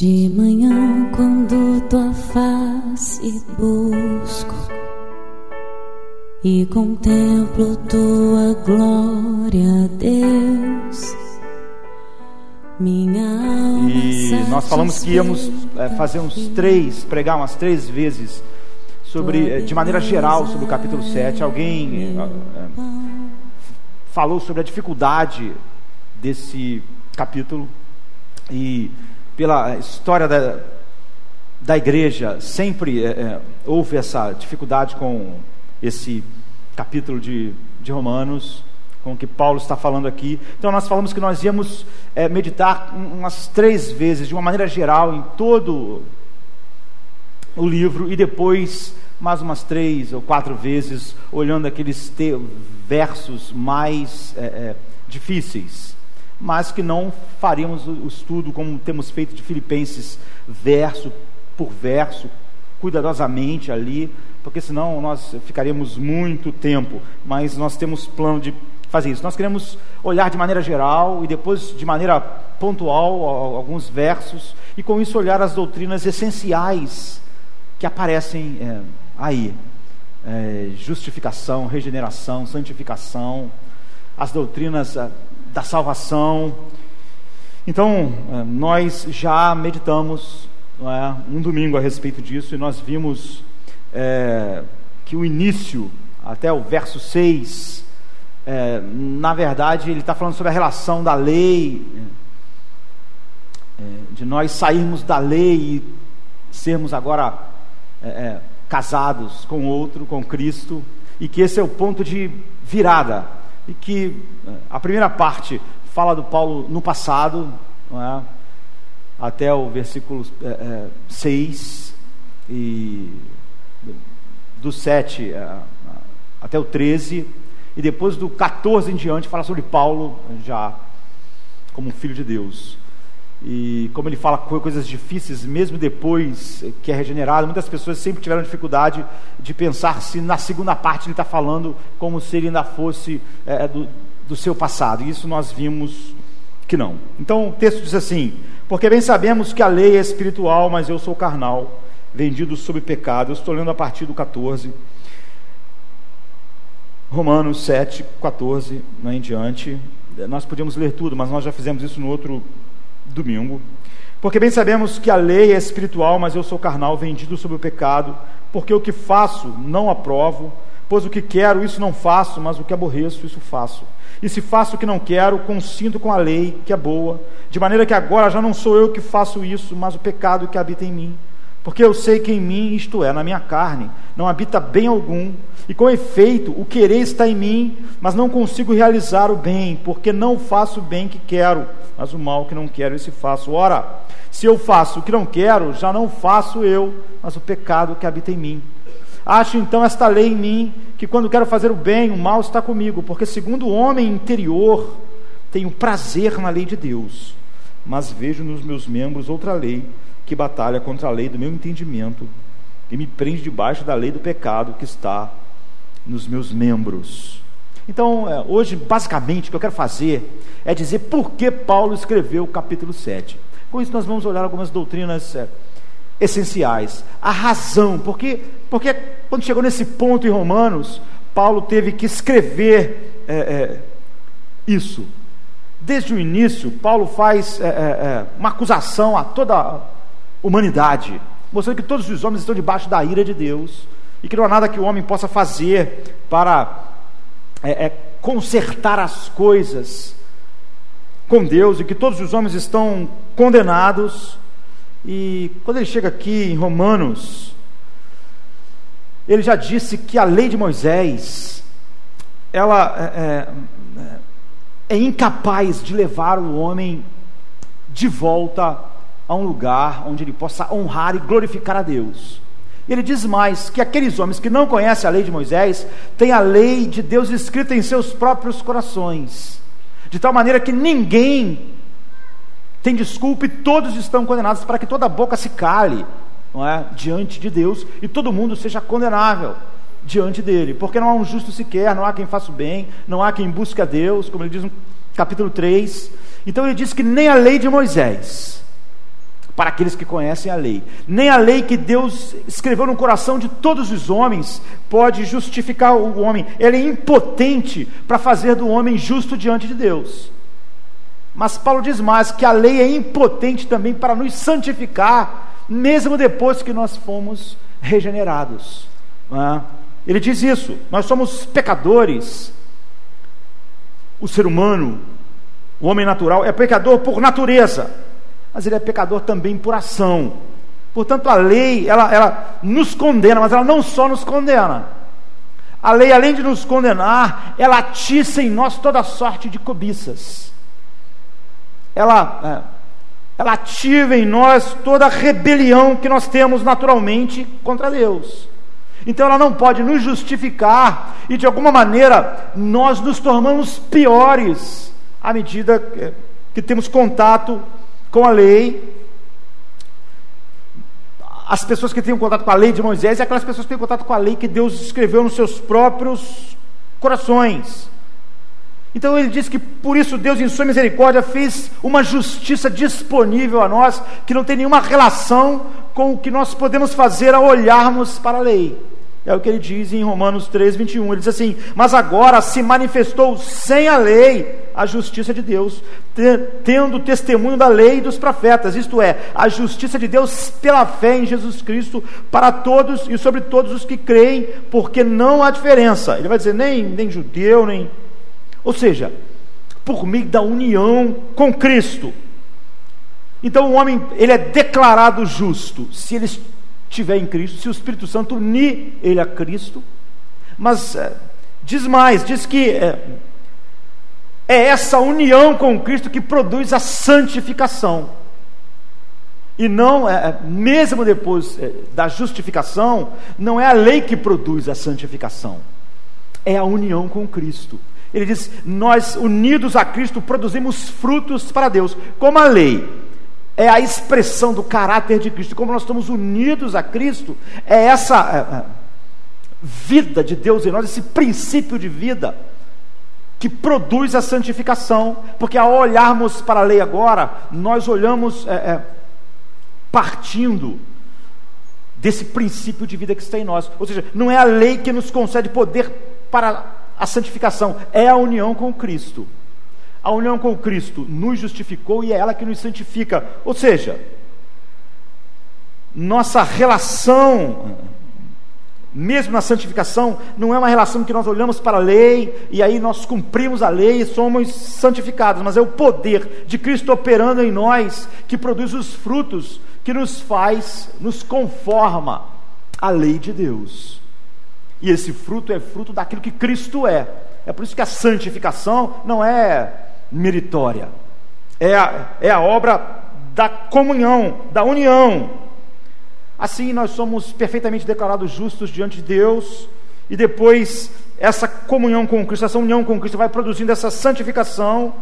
De manhã, quando tua face busco e contemplo tua glória, Deus. Minha alma E nós falamos que íamos é, fazer uns três, pregar umas três vezes sobre, é, de maneira geral, sobre o capítulo 7. Alguém é, é, falou sobre a dificuldade desse capítulo e pela história da, da igreja sempre é, é, houve essa dificuldade com esse capítulo de, de Romanos com o que Paulo está falando aqui. Então, nós falamos que nós íamos é, meditar umas três vezes, de uma maneira geral, em todo o livro, e depois mais umas três ou quatro vezes, olhando aqueles versos mais é, é, difíceis, mas que não faríamos o estudo como temos feito de Filipenses, verso por verso, cuidadosamente ali, porque senão nós ficaríamos muito tempo, mas nós temos plano de fazer isso. Nós queremos olhar de maneira geral e depois de maneira pontual alguns versos e com isso olhar as doutrinas essenciais que aparecem é, aí: é, justificação, regeneração, santificação, as doutrinas da salvação. Então, é, nós já meditamos é, um domingo a respeito disso e nós vimos é, que o início, até o verso 6, é, na verdade, ele está falando sobre a relação da lei, é, de nós sairmos da lei e sermos agora é, casados com outro, com Cristo, e que esse é o ponto de virada, e que é, a primeira parte fala do Paulo no passado, é? até o versículo 6, e do 7 até o 13 e depois do 14 em diante fala sobre Paulo já como filho de Deus. E como ele fala coisas difíceis, mesmo depois que é regenerado, muitas pessoas sempre tiveram dificuldade de pensar se na segunda parte ele está falando como se ele ainda fosse é, do, do seu passado. E isso nós vimos que não. Então o texto diz assim: Porque bem sabemos que a lei é espiritual, mas eu sou carnal, vendido sob pecado. Eu estou lendo a partir do 14. Romanos 7, 14 né, em diante. Nós podíamos ler tudo, mas nós já fizemos isso no outro domingo. Porque bem sabemos que a lei é espiritual, mas eu sou carnal, vendido sobre o pecado, porque o que faço não aprovo, pois o que quero, isso não faço, mas o que aborreço, isso faço. E se faço o que não quero, consinto com a lei, que é boa, de maneira que agora já não sou eu que faço isso, mas o pecado que habita em mim. Porque eu sei que em mim, isto é, na minha carne, não habita bem algum, e com efeito, o querer está em mim, mas não consigo realizar o bem, porque não faço o bem que quero, mas o mal que não quero, esse faço. Ora, se eu faço o que não quero, já não faço eu, mas o pecado que habita em mim. Acho então esta lei em mim, que quando quero fazer o bem, o mal está comigo, porque segundo o homem interior, tenho prazer na lei de Deus, mas vejo nos meus membros outra lei que batalha contra a lei do meu entendimento e me prende debaixo da lei do pecado que está nos meus membros. Então, é, hoje, basicamente, o que eu quero fazer é dizer por que Paulo escreveu o capítulo 7. Com isso, nós vamos olhar algumas doutrinas é, essenciais. A razão, porque, porque quando chegou nesse ponto em Romanos, Paulo teve que escrever é, é, isso. Desde o início, Paulo faz é, é, uma acusação a toda humanidade, mostrando que todos os homens estão debaixo da ira de Deus e que não há nada que o homem possa fazer para é, é, consertar as coisas com Deus e que todos os homens estão condenados. E quando ele chega aqui em Romanos, ele já disse que a lei de Moisés ela é, é, é incapaz de levar o homem de volta a um lugar onde ele possa honrar e glorificar a Deus. E ele diz mais: que aqueles homens que não conhecem a lei de Moisés têm a lei de Deus escrita em seus próprios corações, de tal maneira que ninguém tem desculpa e todos estão condenados para que toda boca se cale é, diante de Deus e todo mundo seja condenável diante dele, porque não há um justo sequer, não há quem faça o bem, não há quem busque a Deus, como ele diz no capítulo 3. Então ele diz que nem a lei de Moisés para aqueles que conhecem a lei. Nem a lei que Deus escreveu no coração de todos os homens pode justificar o homem. Ela é impotente para fazer do homem justo diante de Deus. Mas Paulo diz mais que a lei é impotente também para nos santificar, mesmo depois que nós fomos regenerados. Ele diz isso: nós somos pecadores. O ser humano, o homem natural, é pecador por natureza mas ele é pecador também por ação. Portanto, a lei, ela, ela nos condena, mas ela não só nos condena. A lei, além de nos condenar, ela atiça em nós toda sorte de cobiças. Ela, é, ela ativa em nós toda a rebelião que nós temos naturalmente contra Deus. Então ela não pode nos justificar e de alguma maneira nós nos tornamos piores à medida que, que temos contato com a lei. As pessoas que têm contato com a lei de Moisés e aquelas pessoas que têm contato com a lei que Deus escreveu nos seus próprios corações. Então ele diz que por isso Deus, em sua misericórdia, fez uma justiça disponível a nós, que não tem nenhuma relação com o que nós podemos fazer ao olharmos para a lei. É o que ele diz em Romanos 3, 21. Ele diz assim: Mas agora se manifestou sem a lei a justiça de Deus, tendo testemunho da lei e dos profetas, isto é, a justiça de Deus pela fé em Jesus Cristo para todos e sobre todos os que creem, porque não há diferença. Ele vai dizer nem, nem judeu, nem. Ou seja, por meio da união com Cristo. Então o homem, ele é declarado justo se ele estiver em Cristo, se o Espírito Santo unir ele a Cristo. Mas é, diz mais, diz que é, é essa união com Cristo que produz a santificação. E não, é, é, mesmo depois é, da justificação, não é a lei que produz a santificação, é a união com Cristo. Ele diz: Nós, unidos a Cristo, produzimos frutos para Deus. Como a lei é a expressão do caráter de Cristo, como nós estamos unidos a Cristo, é essa é, é vida de Deus em nós, esse princípio de vida que produz a santificação, porque ao olharmos para a lei agora, nós olhamos é, é, partindo desse princípio de vida que está em nós. Ou seja, não é a lei que nos concede poder para a santificação, é a união com Cristo. A união com Cristo nos justificou e é ela que nos santifica. Ou seja, nossa relação mesmo na santificação, não é uma relação que nós olhamos para a lei e aí nós cumprimos a lei e somos santificados, mas é o poder de Cristo operando em nós que produz os frutos que nos faz, nos conforma à lei de Deus. E esse fruto é fruto daquilo que Cristo é. É por isso que a santificação não é meritória, é a, é a obra da comunhão, da união. Assim nós somos perfeitamente declarados justos diante de Deus, e depois essa comunhão com Cristo, essa união com Cristo vai produzindo essa santificação,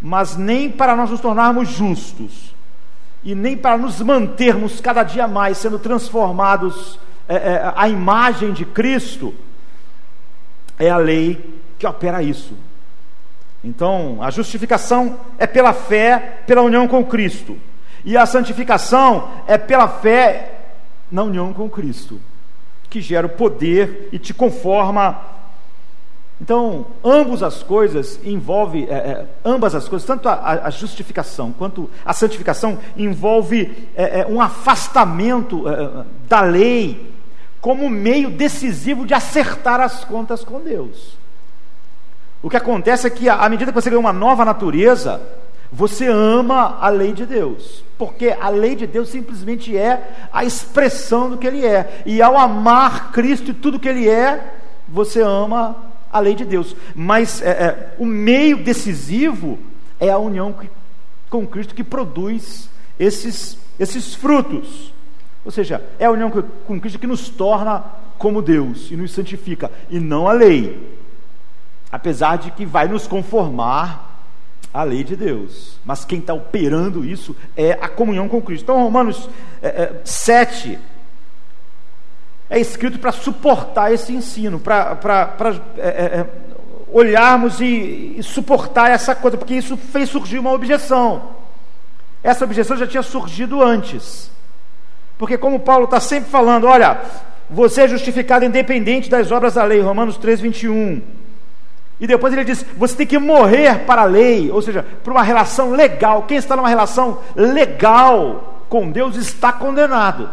mas nem para nós nos tornarmos justos, e nem para nos mantermos cada dia mais sendo transformados é, é, à imagem de Cristo, é a lei que opera isso. Então, a justificação é pela fé, pela união com Cristo. E a santificação é pela fé na união com Cristo, que gera o poder e te conforma. Então, ambas as coisas envolve, é, é, ambas as coisas, tanto a, a, justificação quanto a santificação envolve é, é um afastamento é, da lei como meio decisivo de acertar as contas com Deus. O que acontece é que à medida que você ganha uma nova natureza, você ama a lei de Deus, porque a lei de Deus simplesmente é a expressão do que Ele é, e ao amar Cristo e tudo que Ele é, você ama a lei de Deus. Mas é, é, o meio decisivo é a união com Cristo que produz esses, esses frutos. Ou seja, é a união com Cristo que nos torna como Deus e nos santifica, e não a lei. Apesar de que vai nos conformar a lei de Deus. Mas quem está operando isso é a comunhão com Cristo. Então, Romanos é, é, 7 é escrito para suportar esse ensino, para é, é, é, olharmos e, e suportar essa coisa, porque isso fez surgir uma objeção. essa objeção já tinha surgido antes. Porque, como Paulo está sempre falando, olha, você é justificado independente das obras da lei, Romanos 3, 21. E depois ele diz: você tem que morrer para a lei, ou seja, para uma relação legal. Quem está numa relação legal com Deus está condenado.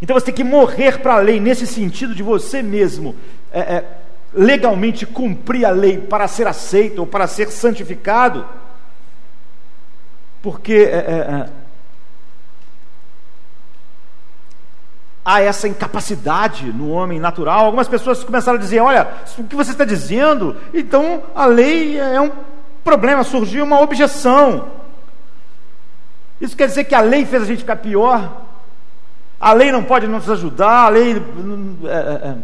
Então você tem que morrer para a lei, nesse sentido de você mesmo é, é, legalmente cumprir a lei para ser aceito ou para ser santificado, porque é, é, é há essa incapacidade no homem natural. Algumas pessoas começaram a dizer: olha, o que você está dizendo, então a lei é um problema, surgiu uma objeção. Isso quer dizer que a lei fez a gente ficar pior? A lei não pode nos ajudar, a lei é, é, é,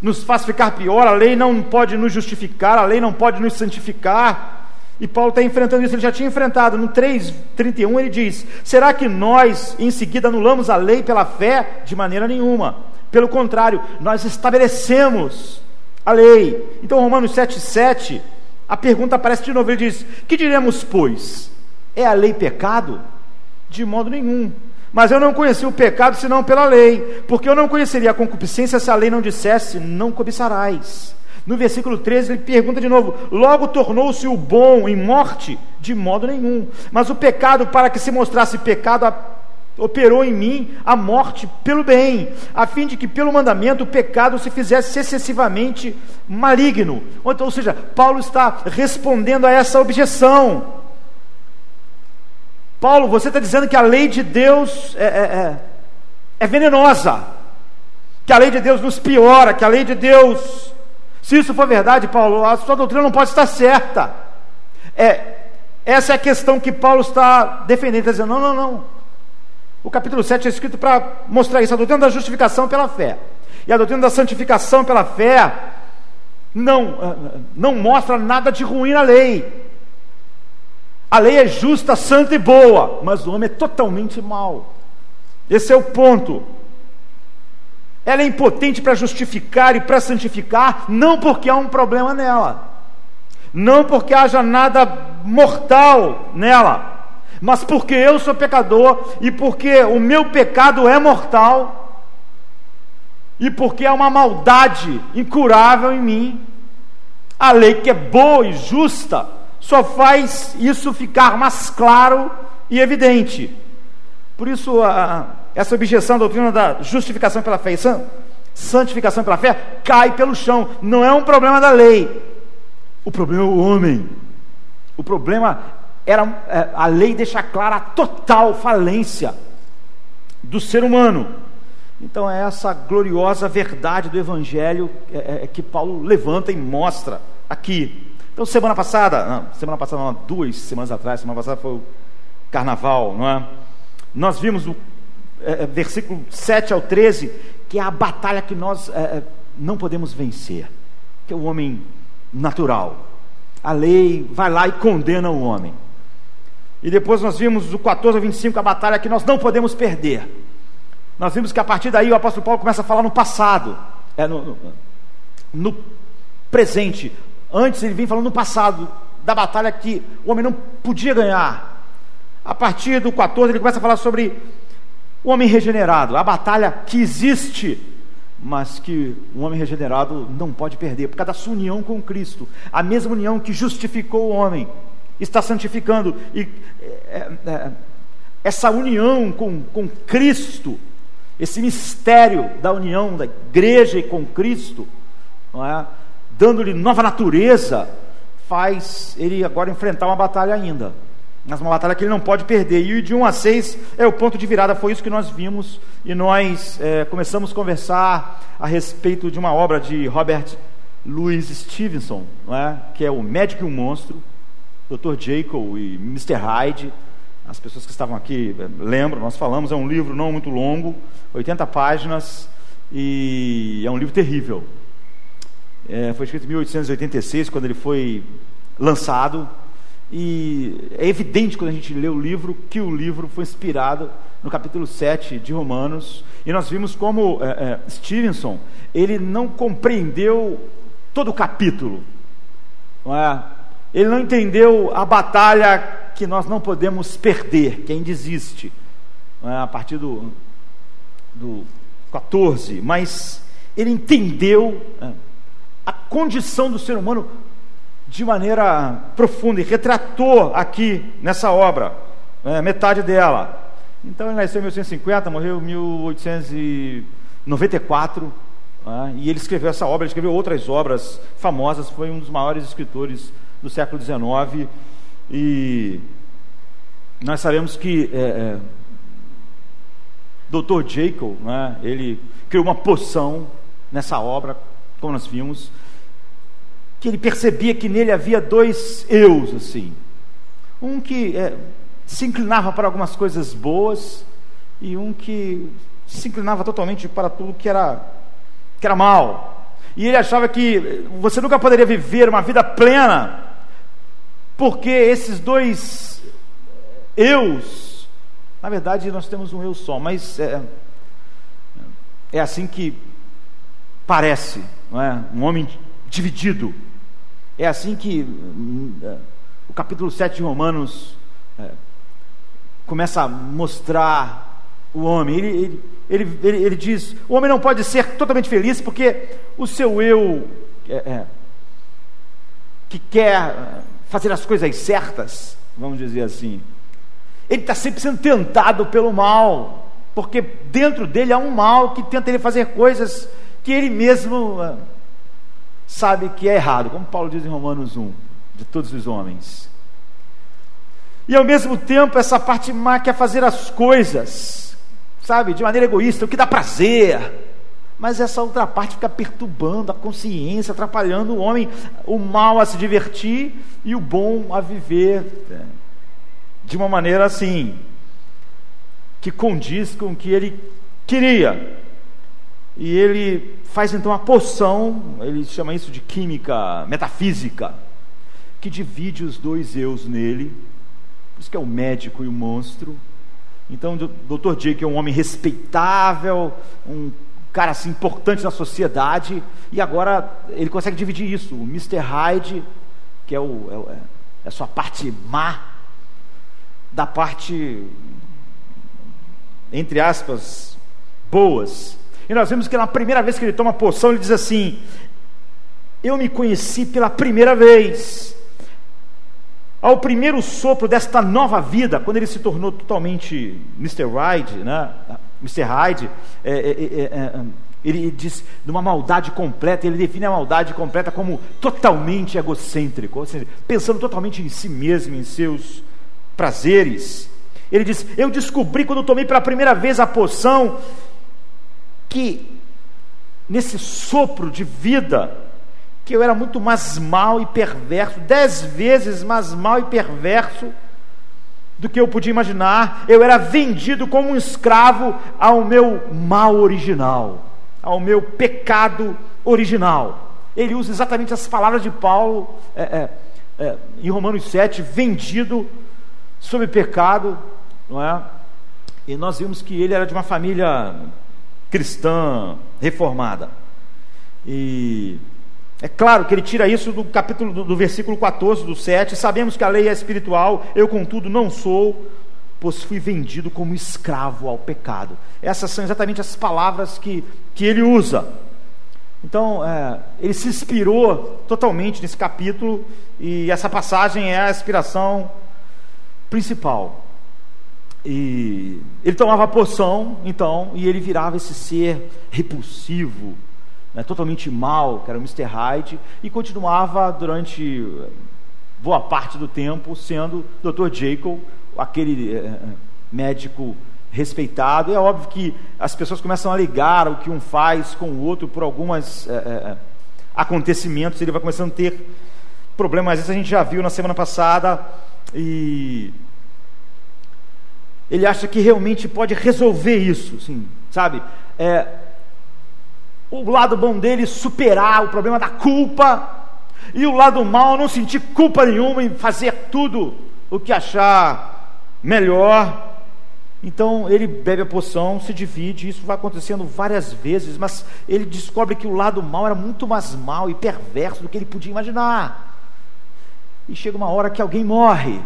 nos faz ficar pior, a lei não pode nos justificar, a lei não pode nos santificar. E Paulo está enfrentando isso, ele já tinha enfrentado. No 3,31 ele diz: Será que nós em seguida anulamos a lei pela fé? De maneira nenhuma. Pelo contrário, nós estabelecemos a lei. Então, Romanos 7,7, a pergunta aparece de novo: ele diz: Que diremos, pois? É a lei pecado? De modo nenhum. Mas eu não conheci o pecado senão pela lei, porque eu não conheceria a concupiscência se a lei não dissesse: Não cobiçarás. No versículo 13 ele pergunta de novo: Logo tornou-se o bom em morte? De modo nenhum. Mas o pecado, para que se mostrasse pecado, operou em mim a morte pelo bem, a fim de que pelo mandamento o pecado se fizesse excessivamente maligno. Ou seja, Paulo está respondendo a essa objeção. Paulo, você está dizendo que a lei de Deus é, é, é, é venenosa, que a lei de Deus nos piora, que a lei de Deus se isso for verdade, Paulo, a sua doutrina não pode estar certa. É, essa é a questão que Paulo está defendendo, está dizendo, não, não, não. O capítulo 7 é escrito para mostrar isso, a doutrina da justificação pela fé. E a doutrina da santificação pela fé não, ah, não mostra nada de ruim na lei. A lei é justa, santa e boa, mas o homem é totalmente mau. Esse é o ponto. Ela é impotente para justificar e para santificar, não porque há um problema nela, não porque haja nada mortal nela, mas porque eu sou pecador e porque o meu pecado é mortal e porque há uma maldade incurável em mim. A lei que é boa e justa só faz isso ficar mais claro e evidente. Por isso, a essa objeção à doutrina da justificação pela fé e santificação pela fé cai pelo chão. Não é um problema da lei. O problema é o homem. O problema era é, a lei deixa clara a total falência do ser humano. Então é essa gloriosa verdade do Evangelho é, é, que Paulo levanta e mostra aqui. Então semana passada, não, semana passada não, duas semanas atrás, semana passada foi o Carnaval, não é? Nós vimos o é, é, versículo 7 ao 13, que é a batalha que nós é, não podemos vencer, que é o homem natural. A lei vai lá e condena o homem. E depois nós vimos do 14 ao 25 a batalha que nós não podemos perder. Nós vimos que a partir daí o apóstolo Paulo começa a falar no passado, é, no, no, no presente. Antes ele vinha falando no passado, da batalha que o homem não podia ganhar. A partir do 14 ele começa a falar sobre o homem regenerado, a batalha que existe, mas que o homem regenerado não pode perder, por causa da sua união com Cristo, a mesma união que justificou o homem, está santificando, e é, é, essa união com, com Cristo, esse mistério da união da igreja e com Cristo, é? dando-lhe nova natureza, faz ele agora enfrentar uma batalha ainda mas uma batalha que ele não pode perder. E de 1 a 6 é o ponto de virada, foi isso que nós vimos. E nós é, começamos a conversar a respeito de uma obra de Robert Louis Stevenson, é? que é O Médico e o Monstro, Dr. Jekyll e Mr. Hyde. As pessoas que estavam aqui é, lembram, nós falamos, é um livro não muito longo, 80 páginas, e é um livro terrível. É, foi escrito em 1886, quando ele foi lançado e é evidente quando a gente lê o livro que o livro foi inspirado no capítulo 7 de Romanos. E nós vimos como é, é, Stevenson ele não compreendeu todo o capítulo. Não é? Ele não entendeu a batalha que nós não podemos perder, que ainda existe, é? a partir do, do 14, mas ele entendeu é, a condição do ser humano de maneira profunda e retratou aqui nessa obra, é, metade dela. Então ele nasceu em 1850, morreu em 1894, é, e ele escreveu essa obra, ele escreveu outras obras famosas, foi um dos maiores escritores do século XIX, e nós sabemos que é, é, Dr. Jekyll, né, ele criou uma poção nessa obra, como nós vimos, que ele percebia que nele havia dois eus, assim. Um que é, se inclinava para algumas coisas boas e um que se inclinava totalmente para tudo que era, que era mal. E ele achava que você nunca poderia viver uma vida plena, porque esses dois eus, na verdade nós temos um eu só, mas é, é assim que parece, não é? Um homem dividido. É assim que hum, é, o capítulo 7 de Romanos é, começa a mostrar o homem. Ele, ele, ele, ele, ele diz: o homem não pode ser totalmente feliz porque o seu eu é, é, que quer fazer as coisas certas, vamos dizer assim, ele está sempre sendo tentado pelo mal, porque dentro dele há um mal que tenta ele fazer coisas que ele mesmo sabe que é errado, como Paulo diz em Romanos 1, de todos os homens. E ao mesmo tempo, essa parte má quer fazer as coisas, sabe, de maneira egoísta, o que dá prazer. Mas essa outra parte fica perturbando a consciência, atrapalhando o homem, o mal a se divertir e o bom a viver né, de uma maneira assim, que condiz com o que ele queria. E ele faz então a poção, ele chama isso de química metafísica, que divide os dois eus nele, por isso que é o médico e o monstro. Então, o Dr. Jake é um homem respeitável, um cara assim importante na sociedade, e agora ele consegue dividir isso. O Mr. Hyde, que é, o, é, é, é a sua parte má, da parte, entre aspas, boas. E nós vemos que na primeira vez que ele toma a poção, ele diz assim: Eu me conheci pela primeira vez. Ao primeiro sopro desta nova vida, quando ele se tornou totalmente Mr. Hyde, né? Mr. Hyde, é, é, é, é, ele diz de uma maldade completa, ele define a maldade completa como totalmente egocêntrico, ou seja, pensando totalmente em si mesmo, em seus prazeres. Ele diz: Eu descobri quando tomei pela primeira vez a poção que nesse sopro de vida, que eu era muito mais mal e perverso, dez vezes mais mal e perverso do que eu podia imaginar. Eu era vendido como um escravo ao meu mal original, ao meu pecado original. Ele usa exatamente as palavras de Paulo é, é, é, em Romanos 7, vendido sob pecado, não é? E nós vimos que ele era de uma família cristã reformada. E é claro que ele tira isso do capítulo do, do, versículo 14 do 7. Sabemos que a lei é espiritual, eu contudo não sou, pois fui vendido como escravo ao pecado. Essas são exatamente as palavras que, que ele usa. Então, é, ele se inspirou totalmente nesse capítulo, e essa passagem é a inspiração principal. E ele tomava poção, então, e ele virava esse ser repulsivo, né, totalmente mal, que era o Mr. Hyde, e continuava durante eh, boa parte do tempo sendo Dr. Jekyll, aquele é, médico respeitado. E é óbvio que as pessoas começam a ligar o que um faz com o outro por alguns é, é, acontecimentos, ele vai começando a ter problemas. Isso a gente já viu na semana passada, e ele acha que realmente pode resolver isso, assim, sabe? É, o lado bom dele superar o problema da culpa, e o lado mal não sentir culpa nenhuma em fazer tudo o que achar melhor. Então ele bebe a poção, se divide, isso vai acontecendo várias vezes, mas ele descobre que o lado mal era muito mais mal e perverso do que ele podia imaginar. E chega uma hora que alguém morre.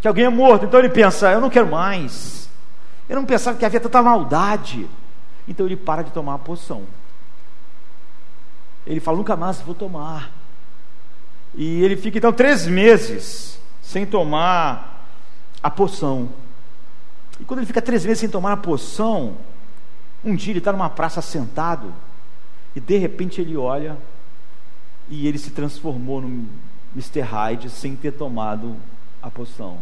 Que alguém é morto. Então ele pensa: eu não quero mais. Eu não pensava que havia tanta maldade. Então ele para de tomar a poção. Ele fala: nunca mais vou tomar. E ele fica então três meses sem tomar a poção. E quando ele fica três meses sem tomar a poção, um dia ele está numa praça sentado e de repente ele olha e ele se transformou no Mr. Hyde sem ter tomado a poção.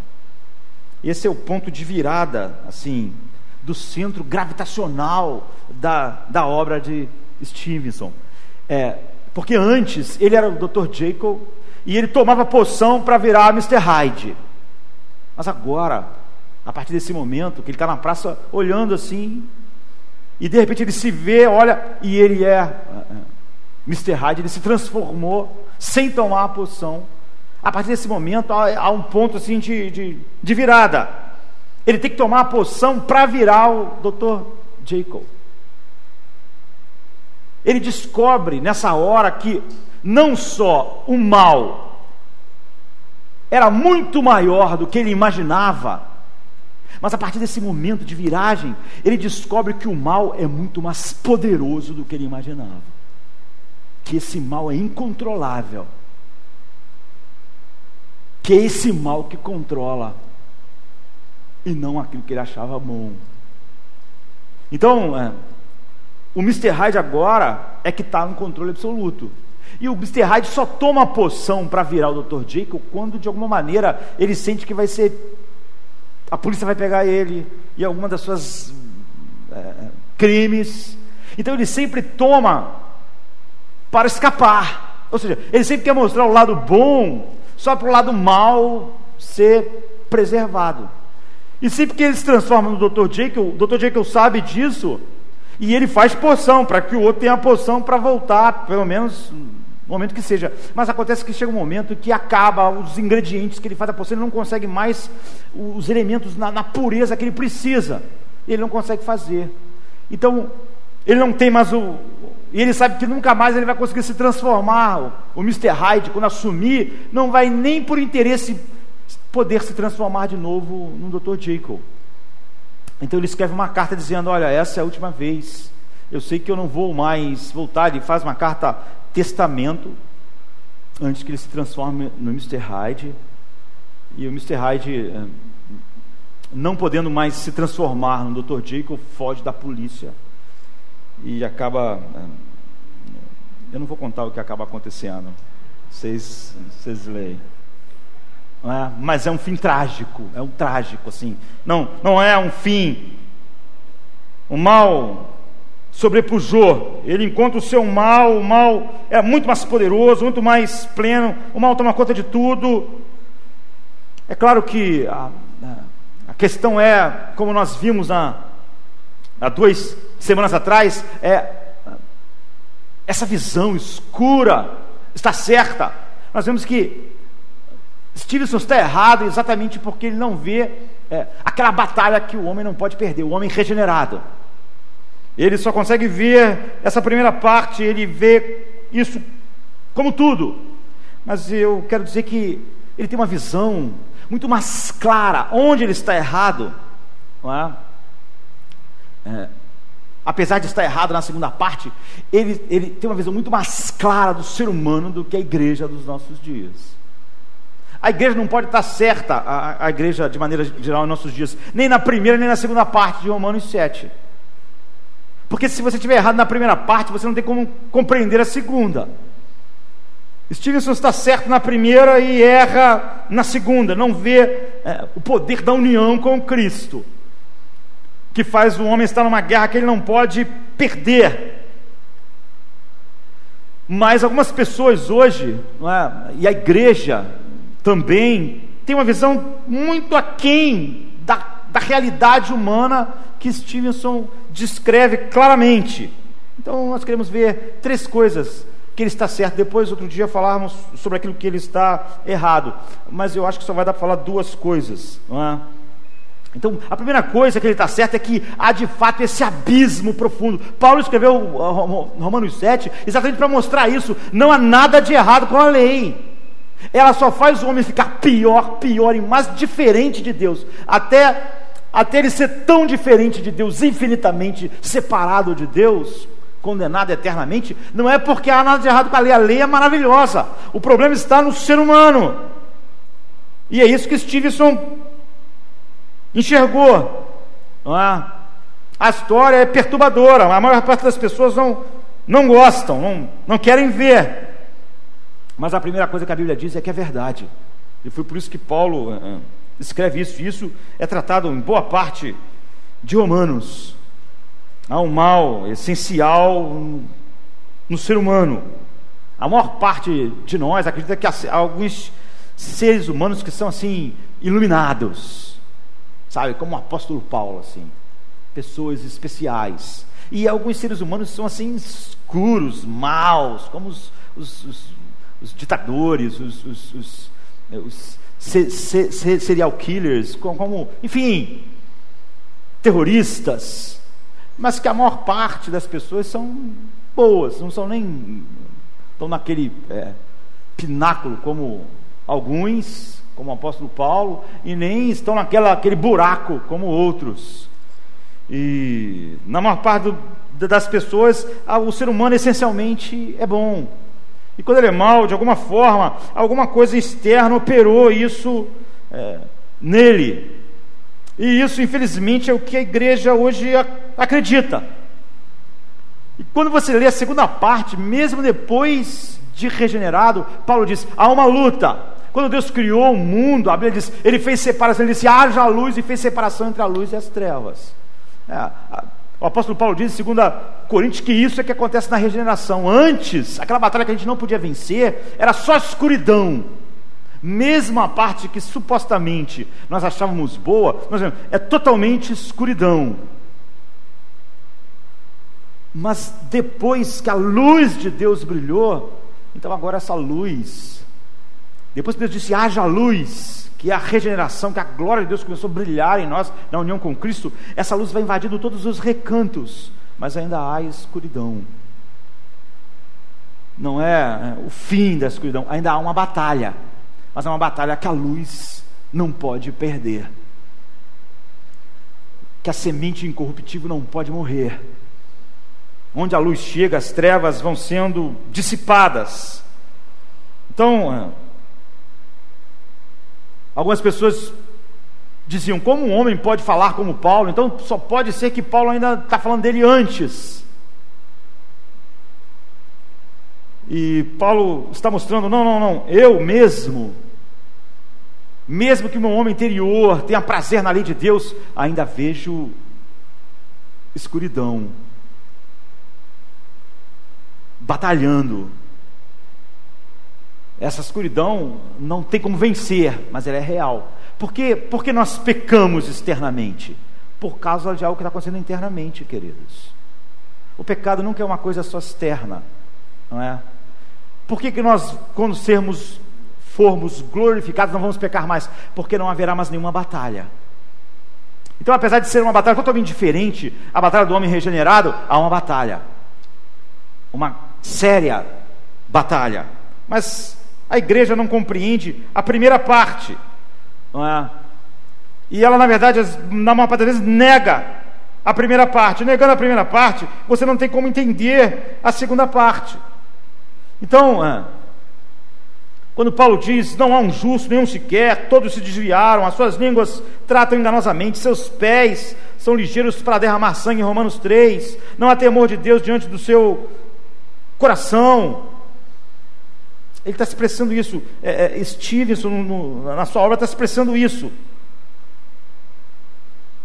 Esse é o ponto de virada, assim, do centro gravitacional da, da obra de Stevenson. É, porque antes ele era o Dr. Jekyll e ele tomava poção para virar Mr. Hyde. Mas agora, a partir desse momento, que ele está na praça olhando assim, e de repente ele se vê, olha, e ele é, é Mr. Hyde, ele se transformou sem tomar a poção. A partir desse momento há, um ponto assim de, de, de, virada. Ele tem que tomar a poção para virar o Dr. Jacob. Ele descobre nessa hora que não só o mal era muito maior do que ele imaginava, mas a partir desse momento de viragem, ele descobre que o mal é muito mais poderoso do que ele imaginava. Que esse mal é incontrolável. Que é esse mal que controla e não aquilo que ele achava bom. Então, é, o Mr. Hyde agora é que está no controle absoluto. E o Mr. Hyde só toma a poção para virar o Dr. Jekyll quando, de alguma maneira, ele sente que vai ser a polícia vai pegar ele e alguma das suas é, crimes. Então ele sempre toma para escapar. Ou seja, ele sempre quer mostrar o lado bom, só para o lado mal ser preservado. E sempre que ele se transforma no Dr. Jekyll, o Dr. Jekyll sabe disso, e ele faz poção, para que o outro tenha poção para voltar, pelo menos momento que seja. Mas acontece que chega um momento que acaba os ingredientes que ele faz a poção, ele não consegue mais os elementos na, na pureza que ele precisa. Ele não consegue fazer. Então, ele não tem mais o. E ele sabe que nunca mais ele vai conseguir se transformar. O Mr. Hyde, quando assumir, não vai nem por interesse poder se transformar de novo no Dr. Jekyll. Então ele escreve uma carta dizendo: Olha, essa é a última vez. Eu sei que eu não vou mais voltar. Ele faz uma carta testamento antes que ele se transforme no Mr. Hyde. E o Mr. Hyde, eh, não podendo mais se transformar no Dr. Jacob, foge da polícia e acaba. Eh, eu não vou contar o que acaba acontecendo, vocês, vocês leem. É? Mas é um fim trágico, é um trágico assim. Não, não é um fim. O mal sobrepujou. Ele encontra o seu mal, o mal é muito mais poderoso, muito mais pleno, o mal toma conta de tudo. É claro que a, a questão é, como nós vimos há, há duas semanas atrás, é essa visão escura está certa. Nós vemos que Stevenson está errado exatamente porque ele não vê é, aquela batalha que o homem não pode perder, o homem regenerado. Ele só consegue ver essa primeira parte, ele vê isso como tudo. Mas eu quero dizer que ele tem uma visão muito mais clara onde ele está errado. Não é? É, apesar de estar errado na segunda parte, ele, ele tem uma visão muito mais clara do ser humano do que a igreja dos nossos dias. A igreja não pode estar certa, a, a igreja de maneira geral em nossos dias, nem na primeira nem na segunda parte de Romanos 7. Porque se você estiver errado na primeira parte, você não tem como compreender a segunda. Stevenson está certo na primeira e erra na segunda, não vê é, o poder da união com Cristo, que faz o homem estar numa guerra que ele não pode perder. Mas algumas pessoas hoje, é, e a igreja também, tem uma visão muito aquém da, da realidade humana que Stevenson descreve claramente. Então nós queremos ver três coisas que ele está certo. Depois, outro dia, falarmos sobre aquilo que ele está errado. Mas eu acho que só vai dar para falar duas coisas. É? Então, a primeira coisa que ele está certo é que há de fato esse abismo profundo. Paulo escreveu Romanos 7 exatamente para mostrar isso. Não há nada de errado com a lei. Ela só faz o homem ficar pior, pior e mais diferente de Deus, até até ele ser tão diferente de Deus, infinitamente separado de Deus, condenado eternamente, não é porque há nada de errado com a lei, a lei é maravilhosa. O problema está no ser humano. E é isso que Stevenson enxergou. Não é? A história é perturbadora, a maior parte das pessoas não, não gostam, não, não querem ver. Mas a primeira coisa que a Bíblia diz é que é verdade. E foi por isso que Paulo uh, escreve isso. E isso é tratado em boa parte de Romanos. Há um mal essencial no ser humano. A maior parte de nós acredita que há alguns seres humanos que são assim iluminados, sabe, como o apóstolo Paulo assim, pessoas especiais. E alguns seres humanos são assim escuros, maus, como os, os, os, os ditadores, os, os, os se, se, se, serial killers, como, como, enfim, terroristas, mas que a maior parte das pessoas são boas, não são nem estão naquele é, pináculo como alguns, como o apóstolo Paulo, e nem estão naquela aquele buraco como outros. E na maior parte do, das pessoas, o ser humano essencialmente é bom. E quando ele é mal, de alguma forma, alguma coisa externa operou isso é, nele. E isso, infelizmente, é o que a igreja hoje acredita. E quando você lê a segunda parte, mesmo depois de regenerado, Paulo diz: há uma luta. Quando Deus criou o mundo, a Bíblia diz: Ele fez separação, Ele disse: haja luz e fez separação entre a luz e as trevas. É, o apóstolo Paulo diz em 2 Coríntios que isso é que acontece na regeneração. Antes, aquela batalha que a gente não podia vencer, era só escuridão. Mesmo a parte que supostamente nós achávamos boa, nós é totalmente escuridão. Mas depois que a luz de Deus brilhou, então agora essa luz, depois que Deus disse: haja luz, que é a regeneração, que a glória de Deus começou a brilhar em nós na união com Cristo, essa luz vai invadindo todos os recantos, mas ainda há escuridão. Não é, é o fim da escuridão, ainda há uma batalha, mas é uma batalha que a luz não pode perder, que a semente incorruptível não pode morrer. Onde a luz chega, as trevas vão sendo dissipadas. Então, Algumas pessoas diziam: como um homem pode falar como Paulo? Então só pode ser que Paulo ainda está falando dele antes. E Paulo está mostrando: não, não, não, eu mesmo, mesmo que meu homem interior tenha prazer na lei de Deus, ainda vejo escuridão, batalhando essa escuridão não tem como vencer, mas ela é real. Por quê? Porque nós pecamos externamente? Por causa de algo que está acontecendo internamente, queridos. O pecado nunca é uma coisa só externa, não é? Por que, que nós, quando sermos, formos glorificados, não vamos pecar mais? Porque não haverá mais nenhuma batalha. Então, apesar de ser uma batalha totalmente diferente, a batalha do homem regenerado, há uma batalha. Uma séria batalha. Mas a igreja não compreende a primeira parte, é? E ela, na verdade, na maior parte das vezes, nega a primeira parte. Negando a primeira parte, você não tem como entender a segunda parte. Então, é, quando Paulo diz: Não há um justo, nenhum sequer, todos se desviaram, as suas línguas tratam enganosamente, seus pés são ligeiros para derramar sangue, Romanos 3, não há temor de Deus diante do seu coração, ele está expressando isso. É, é, Stevenson, no, na sua obra, está expressando isso.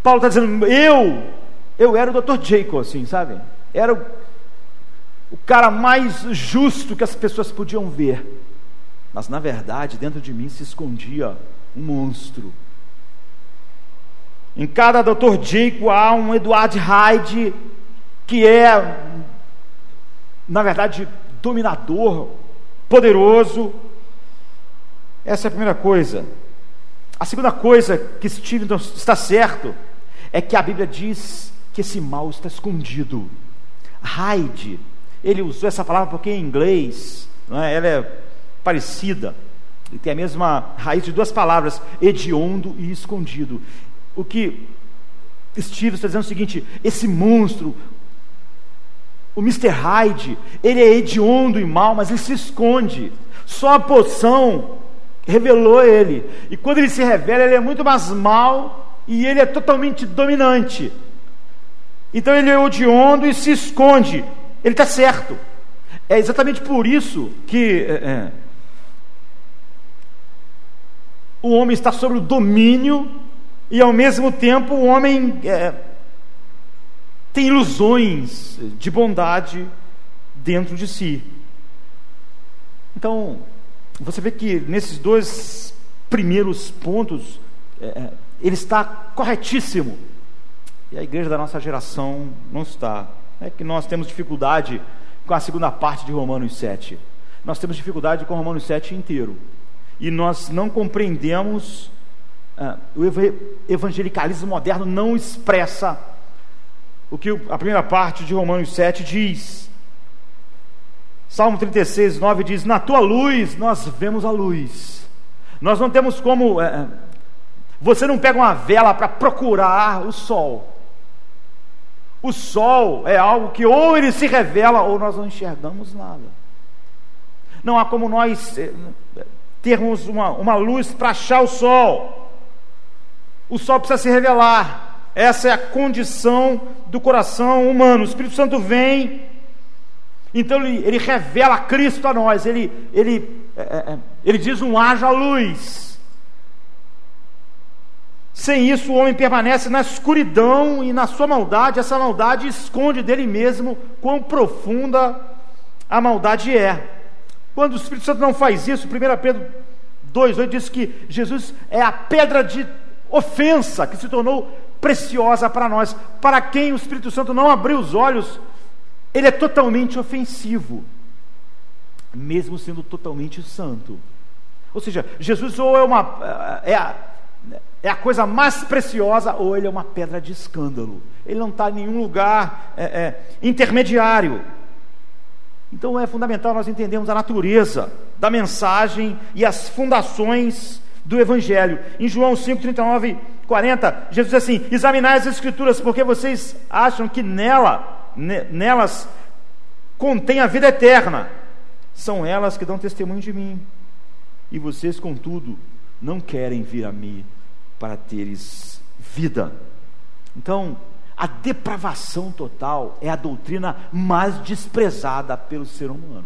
Paulo está dizendo, eu, eu era o Dr. Jacob, assim, sabe? Era o, o cara mais justo que as pessoas podiam ver. Mas, na verdade, dentro de mim se escondia um monstro. Em cada Dr. Jacob há um Edward Hyde que é, na verdade, dominador, poderoso. Essa é a primeira coisa. A segunda coisa que Stephen está certo é que a Bíblia diz que esse mal está escondido. Hide, ele usou essa palavra porque em inglês é? ela é parecida. Ele tem a mesma raiz de duas palavras, hediondo e escondido. O que Steve está dizendo é o seguinte: esse monstro, o Mr. Hyde, ele é hediondo e mal, mas ele se esconde. Só a poção revelou ele. E quando ele se revela, ele é muito mais mal e ele é totalmente dominante. Então ele é hediondo e se esconde. Ele está certo. É exatamente por isso que é, é, o homem está sob o domínio e ao mesmo tempo o homem é, tem ilusões de bondade dentro de si. Então, você vê que nesses dois primeiros pontos, é, é, ele está corretíssimo. E a igreja da nossa geração não está. É que nós temos dificuldade com a segunda parte de Romanos 7. Nós temos dificuldade com Romanos 7 inteiro. E nós não compreendemos, uh, o evangelicalismo moderno não expressa o que a primeira parte de Romanos 7 diz. Salmo 36, 9 diz: Na tua luz nós vemos a luz. Nós não temos como. É, você não pega uma vela para procurar o sol. O sol é algo que ou ele se revela ou nós não enxergamos nada. Não há como nós eh, termos uma, uma luz para achar o sol. O sol precisa se revelar. Essa é a condição do coração humano. O Espírito Santo vem, então ele, ele revela Cristo a nós. Ele, ele, é, ele diz um haja luz. Sem isso, o homem permanece na escuridão e na sua maldade. Essa maldade esconde dele mesmo quão profunda a maldade é. Quando o Espírito Santo não faz isso, 1 Pedro 2,8 diz que Jesus é a pedra de ofensa que se tornou preciosa para nós. Para quem o Espírito Santo não abriu os olhos, ele é totalmente ofensivo, mesmo sendo totalmente santo. Ou seja, Jesus ou é uma. É a, é a coisa mais preciosa ou ele é uma pedra de escândalo. Ele não está em nenhum lugar é, é, intermediário. Então é fundamental nós entendermos a natureza da mensagem e as fundações do Evangelho. Em João 5, 39, 40, Jesus diz assim: Examinai as Escrituras, porque vocês acham que nela, nelas contém a vida eterna. São elas que dão testemunho de mim. E vocês, contudo, não querem vir a mim para teres vida. Então, a depravação total é a doutrina mais desprezada pelo ser humano.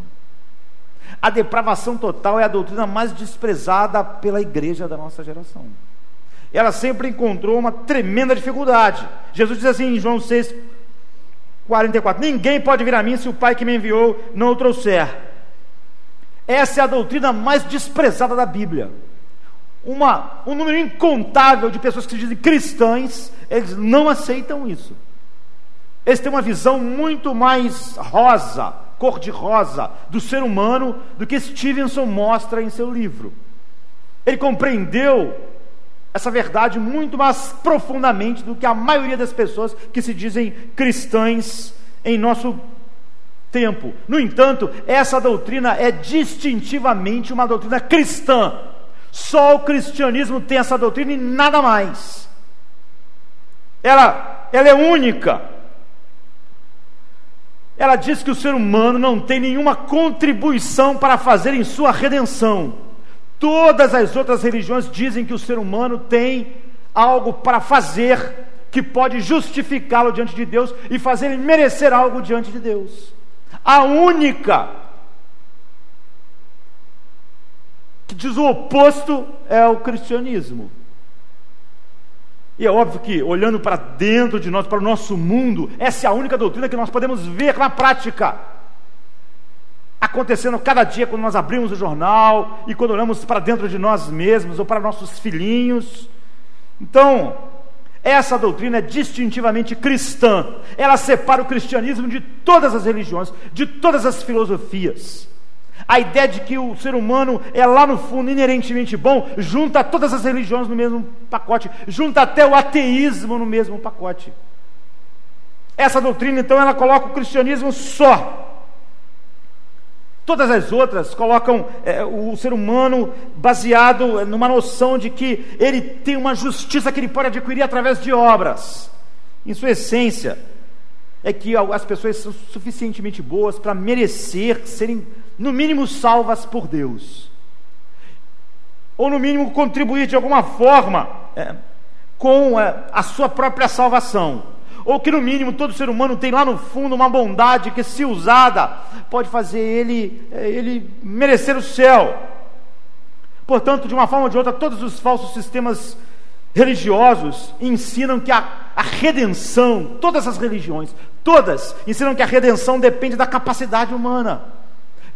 A depravação total é a doutrina mais desprezada pela igreja da nossa geração. Ela sempre encontrou uma tremenda dificuldade. Jesus diz assim em João 6, 44: Ninguém pode vir a mim se o Pai que me enviou não o trouxer. Essa é a doutrina mais desprezada da Bíblia uma, um número incontável de pessoas que se dizem cristãs, eles não aceitam isso. Eles têm uma visão muito mais rosa, cor-de-rosa, do ser humano do que Stevenson mostra em seu livro. Ele compreendeu essa verdade muito mais profundamente do que a maioria das pessoas que se dizem cristãs em nosso tempo. No entanto, essa doutrina é distintivamente uma doutrina cristã só o cristianismo tem essa doutrina e nada mais. Ela, ela é única. Ela diz que o ser humano não tem nenhuma contribuição para fazer em sua redenção. Todas as outras religiões dizem que o ser humano tem algo para fazer que pode justificá-lo diante de Deus e fazer ele merecer algo diante de Deus. A única que diz o oposto é o cristianismo. E é óbvio que, olhando para dentro de nós, para o nosso mundo, essa é a única doutrina que nós podemos ver na prática. Acontecendo cada dia quando nós abrimos o jornal e quando olhamos para dentro de nós mesmos ou para nossos filhinhos. Então, essa doutrina é distintivamente cristã. Ela separa o cristianismo de todas as religiões, de todas as filosofias. A ideia de que o ser humano é lá no fundo inerentemente bom, junta todas as religiões no mesmo pacote, junta até o ateísmo no mesmo pacote. Essa doutrina, então, ela coloca o cristianismo só. Todas as outras colocam é, o ser humano baseado numa noção de que ele tem uma justiça que ele pode adquirir através de obras. Em sua essência, é que as pessoas são suficientemente boas para merecer serem, no mínimo, salvas por Deus. Ou, no mínimo, contribuir de alguma forma é, com é, a sua própria salvação ou que no mínimo todo ser humano tem lá no fundo uma bondade que, se usada, pode fazer ele, eh, ele merecer o céu. Portanto, de uma forma ou de outra, todos os falsos sistemas religiosos ensinam que a, a redenção, todas as religiões, todas ensinam que a redenção depende da capacidade humana,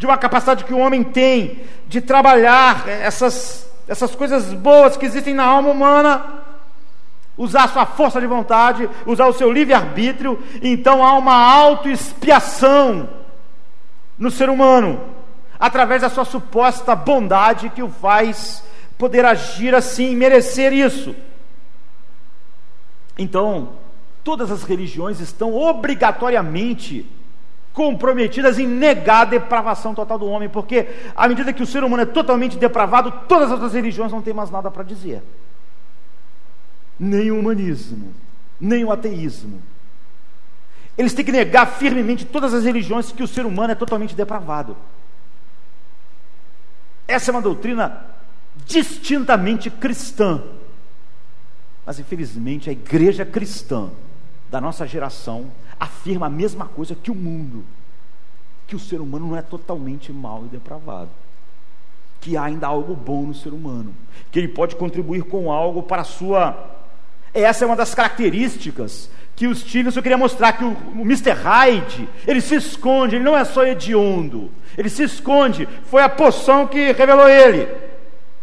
de uma capacidade que o homem tem de trabalhar essas, essas coisas boas que existem na alma humana usar sua força de vontade, usar o seu livre-arbítrio, então há uma autoexpiação no ser humano, através da sua suposta bondade que o faz poder agir assim, merecer isso. Então, todas as religiões estão obrigatoriamente comprometidas em negar a depravação total do homem, porque à medida que o ser humano é totalmente depravado, todas as outras religiões não têm mais nada para dizer nem o humanismo, nem o ateísmo. Eles têm que negar firmemente todas as religiões que o ser humano é totalmente depravado. Essa é uma doutrina distintamente cristã. Mas infelizmente a igreja cristã da nossa geração afirma a mesma coisa que o mundo: que o ser humano não é totalmente mau e depravado. Que há ainda algo bom no ser humano, que ele pode contribuir com algo para a sua essa é uma das características que o Stevenson queria mostrar que o, o Mr. Hyde, ele se esconde, ele não é só hediondo, ele se esconde, foi a poção que revelou ele.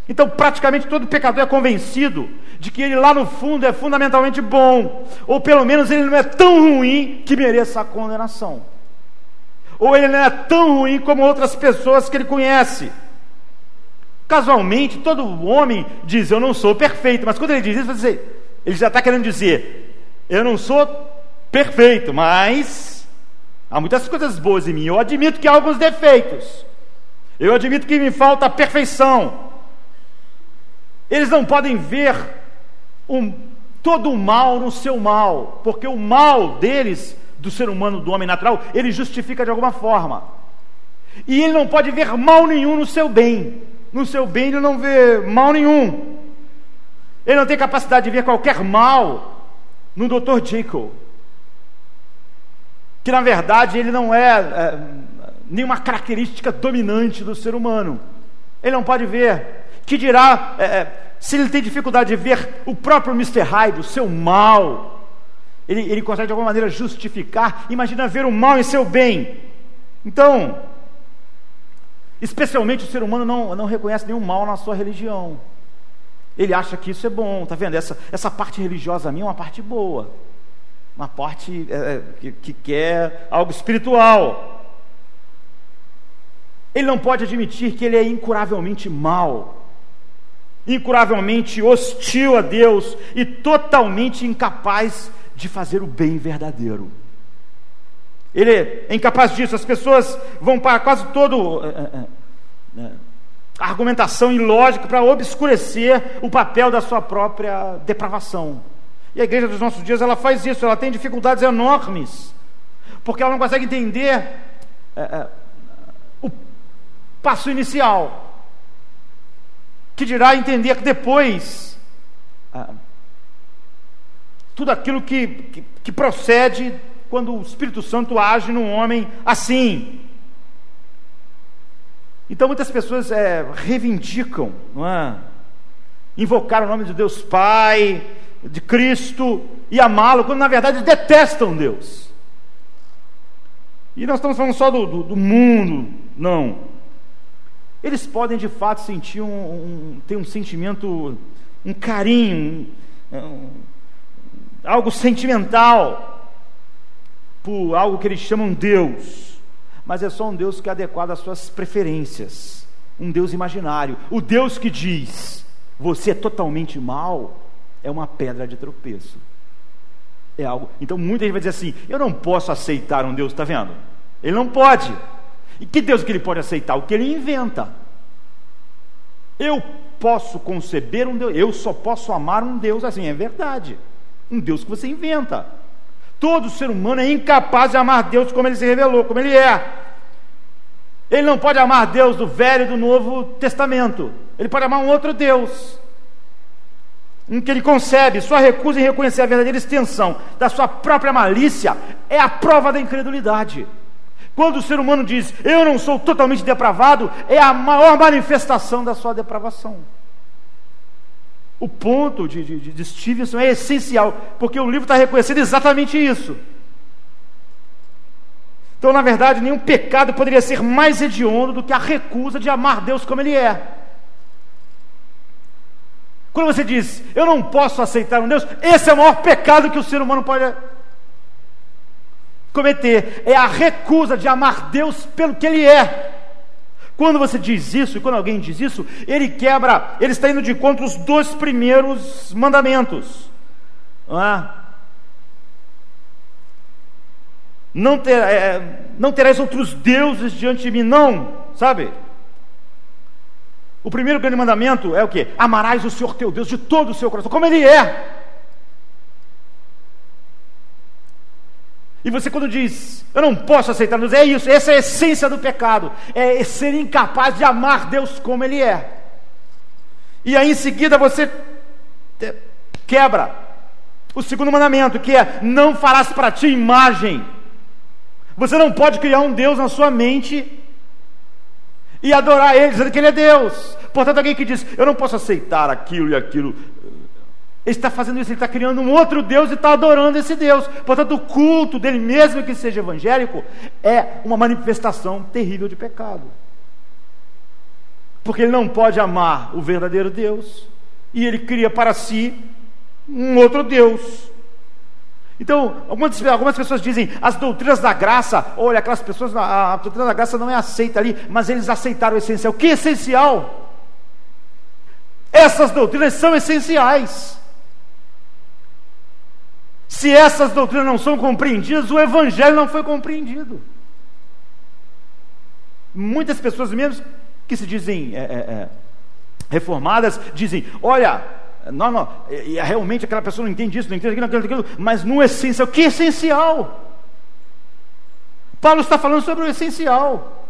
Então, praticamente todo pecador é convencido de que ele lá no fundo é fundamentalmente bom, ou pelo menos ele não é tão ruim que mereça a condenação. Ou ele não é tão ruim como outras pessoas que ele conhece. Casualmente, todo homem diz: Eu não sou perfeito, mas quando ele diz isso, ele já está querendo dizer: eu não sou perfeito, mas há muitas coisas boas em mim. Eu admito que há alguns defeitos. Eu admito que me falta perfeição. Eles não podem ver um, todo o mal no seu mal, porque o mal deles, do ser humano, do homem natural, ele justifica de alguma forma. E ele não pode ver mal nenhum no seu bem. No seu bem ele não vê mal nenhum. Ele não tem capacidade de ver qualquer mal no Dr. Jekyll. Que na verdade ele não é, é nenhuma característica dominante do ser humano. Ele não pode ver. Que dirá é, é se ele tem dificuldade de ver o próprio Mr. Hyde, o seu mal. Ele, ele consegue de alguma maneira justificar. Imagina ver o mal em seu bem. Então, especialmente o ser humano não, não reconhece nenhum mal na sua religião. Ele acha que isso é bom, tá vendo? Essa, essa parte religiosa minha é uma parte boa, uma parte é, é, que, que quer algo espiritual. Ele não pode admitir que ele é incuravelmente mal, incuravelmente hostil a Deus e totalmente incapaz de fazer o bem verdadeiro. Ele é incapaz disso. As pessoas vão para quase todo. É, é, argumentação ilógica para obscurecer o papel da sua própria depravação. E a igreja dos nossos dias ela faz isso, ela tem dificuldades enormes, porque ela não consegue entender é, o passo inicial, que dirá entender que depois é, tudo aquilo que, que, que procede quando o Espírito Santo age num homem assim, então muitas pessoas é, reivindicam, não é? Invocar o nome de Deus Pai, de Cristo e amá-lo, quando na verdade detestam Deus. E nós estamos falando só do, do, do mundo, não. Eles podem de fato sentir um, um ter um sentimento, um carinho, um, algo sentimental por algo que eles chamam Deus mas é só um Deus que é adequado às suas preferências, um Deus imaginário. O Deus que diz, você é totalmente mal, é uma pedra de tropeço. É algo. Então muita gente vai dizer assim: eu não posso aceitar um Deus, está vendo? Ele não pode. E que Deus que ele pode aceitar? O que ele inventa. Eu posso conceber um Deus, eu só posso amar um Deus assim, é verdade. Um Deus que você inventa. Todo ser humano é incapaz de amar Deus como ele se revelou, como ele é. Ele não pode amar Deus do Velho e do Novo Testamento. Ele pode amar um outro Deus. Um que ele concebe, sua recusa em reconhecer a verdadeira extensão da sua própria malícia é a prova da incredulidade. Quando o ser humano diz, eu não sou totalmente depravado, é a maior manifestação da sua depravação. O ponto de, de, de Stevenson é essencial, porque o livro está reconhecendo exatamente isso. Então, na verdade, nenhum pecado poderia ser mais hediondo do que a recusa de amar Deus como Ele é. Quando você diz, eu não posso aceitar um Deus, esse é o maior pecado que o ser humano pode cometer. É a recusa de amar Deus pelo que Ele é. Quando você diz isso, e quando alguém diz isso, ele quebra, ele está indo de contra os dois primeiros mandamentos. Não é? não, ter, é, não terás outros deuses diante de mim, não, sabe? O primeiro grande mandamento é o que? Amarás o Senhor teu Deus de todo o seu coração, como Ele é. E você, quando diz, eu não posso aceitar Deus, é isso, essa é a essência do pecado, é ser incapaz de amar Deus como Ele é. E aí em seguida você quebra o segundo mandamento, que é: não farás para ti imagem você não pode criar um Deus na sua mente e adorar Ele, dizendo que Ele é Deus. Portanto, alguém que diz, eu não posso aceitar aquilo e aquilo, ele está fazendo isso, ele está criando um outro Deus e está adorando esse Deus. Portanto, o culto dele, mesmo que seja evangélico, é uma manifestação terrível de pecado. Porque ele não pode amar o verdadeiro Deus e ele cria para si um outro Deus. Então, algumas, algumas pessoas dizem, as doutrinas da graça, olha, aquelas pessoas, a, a doutrina da graça não é aceita ali, mas eles aceitaram o essencial. Que essencial? Essas doutrinas são essenciais. Se essas doutrinas não são compreendidas, o Evangelho não foi compreendido. Muitas pessoas, mesmo que se dizem é, é, é, reformadas, dizem: olha, não, não, e, realmente aquela pessoa não entende isso, não entende aquilo, aquilo, aquilo, mas no essencial, que essencial? Paulo está falando sobre o essencial.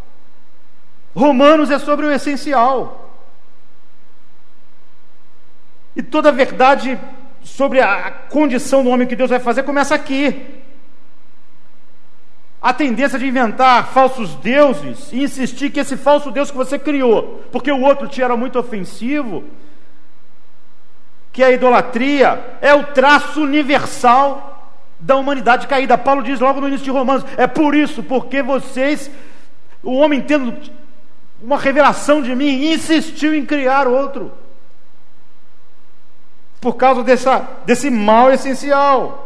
Romanos é sobre o essencial. E toda a verdade sobre a condição do homem que Deus vai fazer começa aqui. A tendência de inventar falsos deuses e insistir que esse falso Deus que você criou, porque o outro te era muito ofensivo, que a idolatria é o traço universal da humanidade caída. Paulo diz logo no início de Romanos: é por isso, porque vocês, o homem tendo uma revelação de mim, insistiu em criar outro, por causa dessa, desse mal essencial.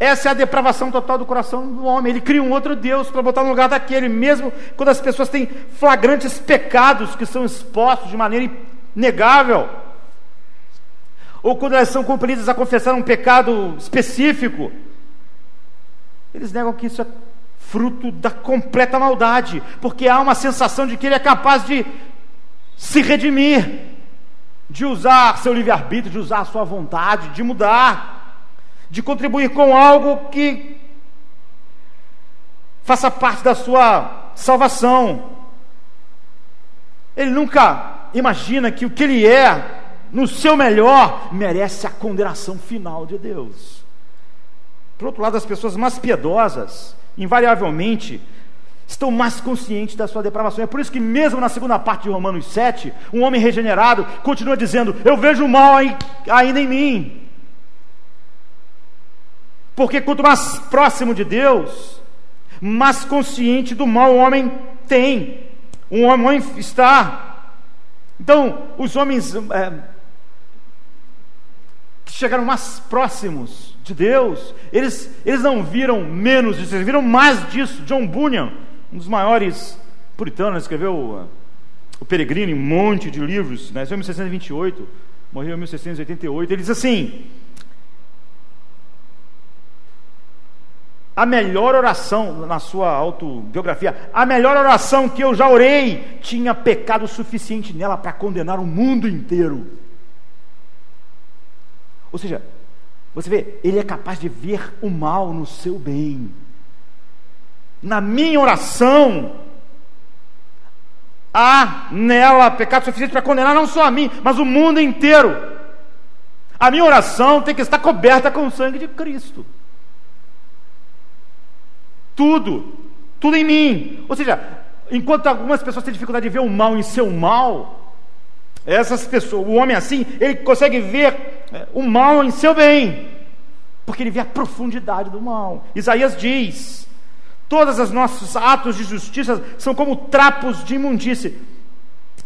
Essa é a depravação total do coração do homem. Ele cria um outro Deus para botar no lugar daquele, mesmo quando as pessoas têm flagrantes pecados que são expostos de maneira inegável ou quando elas são compelidas a confessar um pecado específico, eles negam que isso é fruto da completa maldade, porque há uma sensação de que ele é capaz de se redimir, de usar seu livre-arbítrio, de usar sua vontade, de mudar, de contribuir com algo que faça parte da sua salvação. Ele nunca imagina que o que ele é no seu melhor, merece a condenação final de Deus. Por outro lado, as pessoas mais piedosas, invariavelmente, estão mais conscientes da sua depravação. É por isso que, mesmo na segunda parte de Romanos 7, um homem regenerado continua dizendo: Eu vejo o mal ainda em mim. Porque quanto mais próximo de Deus, mais consciente do mal o homem tem, um homem está. Então, os homens é, chegaram mais próximos de Deus, eles, eles não viram menos disso, eles viram mais disso. John Bunyan, um dos maiores puritanos, escreveu uh, O Peregrino, um monte de livros, nasceu em 1628, morreu em 1688. Ele diz assim: a melhor oração, na sua autobiografia, a melhor oração que eu já orei, tinha pecado suficiente nela para condenar o mundo inteiro. Ou seja, você vê, ele é capaz de ver o mal no seu bem. Na minha oração, há nela pecado suficiente para condenar não só a mim, mas o mundo inteiro. A minha oração tem que estar coberta com o sangue de Cristo. Tudo, tudo em mim. Ou seja, enquanto algumas pessoas têm dificuldade de ver o mal em seu mal, essas pessoas, o homem assim, ele consegue ver é, o mal em seu bem, porque ele vê a profundidade do mal. Isaías diz: todos os nossos atos de justiça são como trapos de imundície.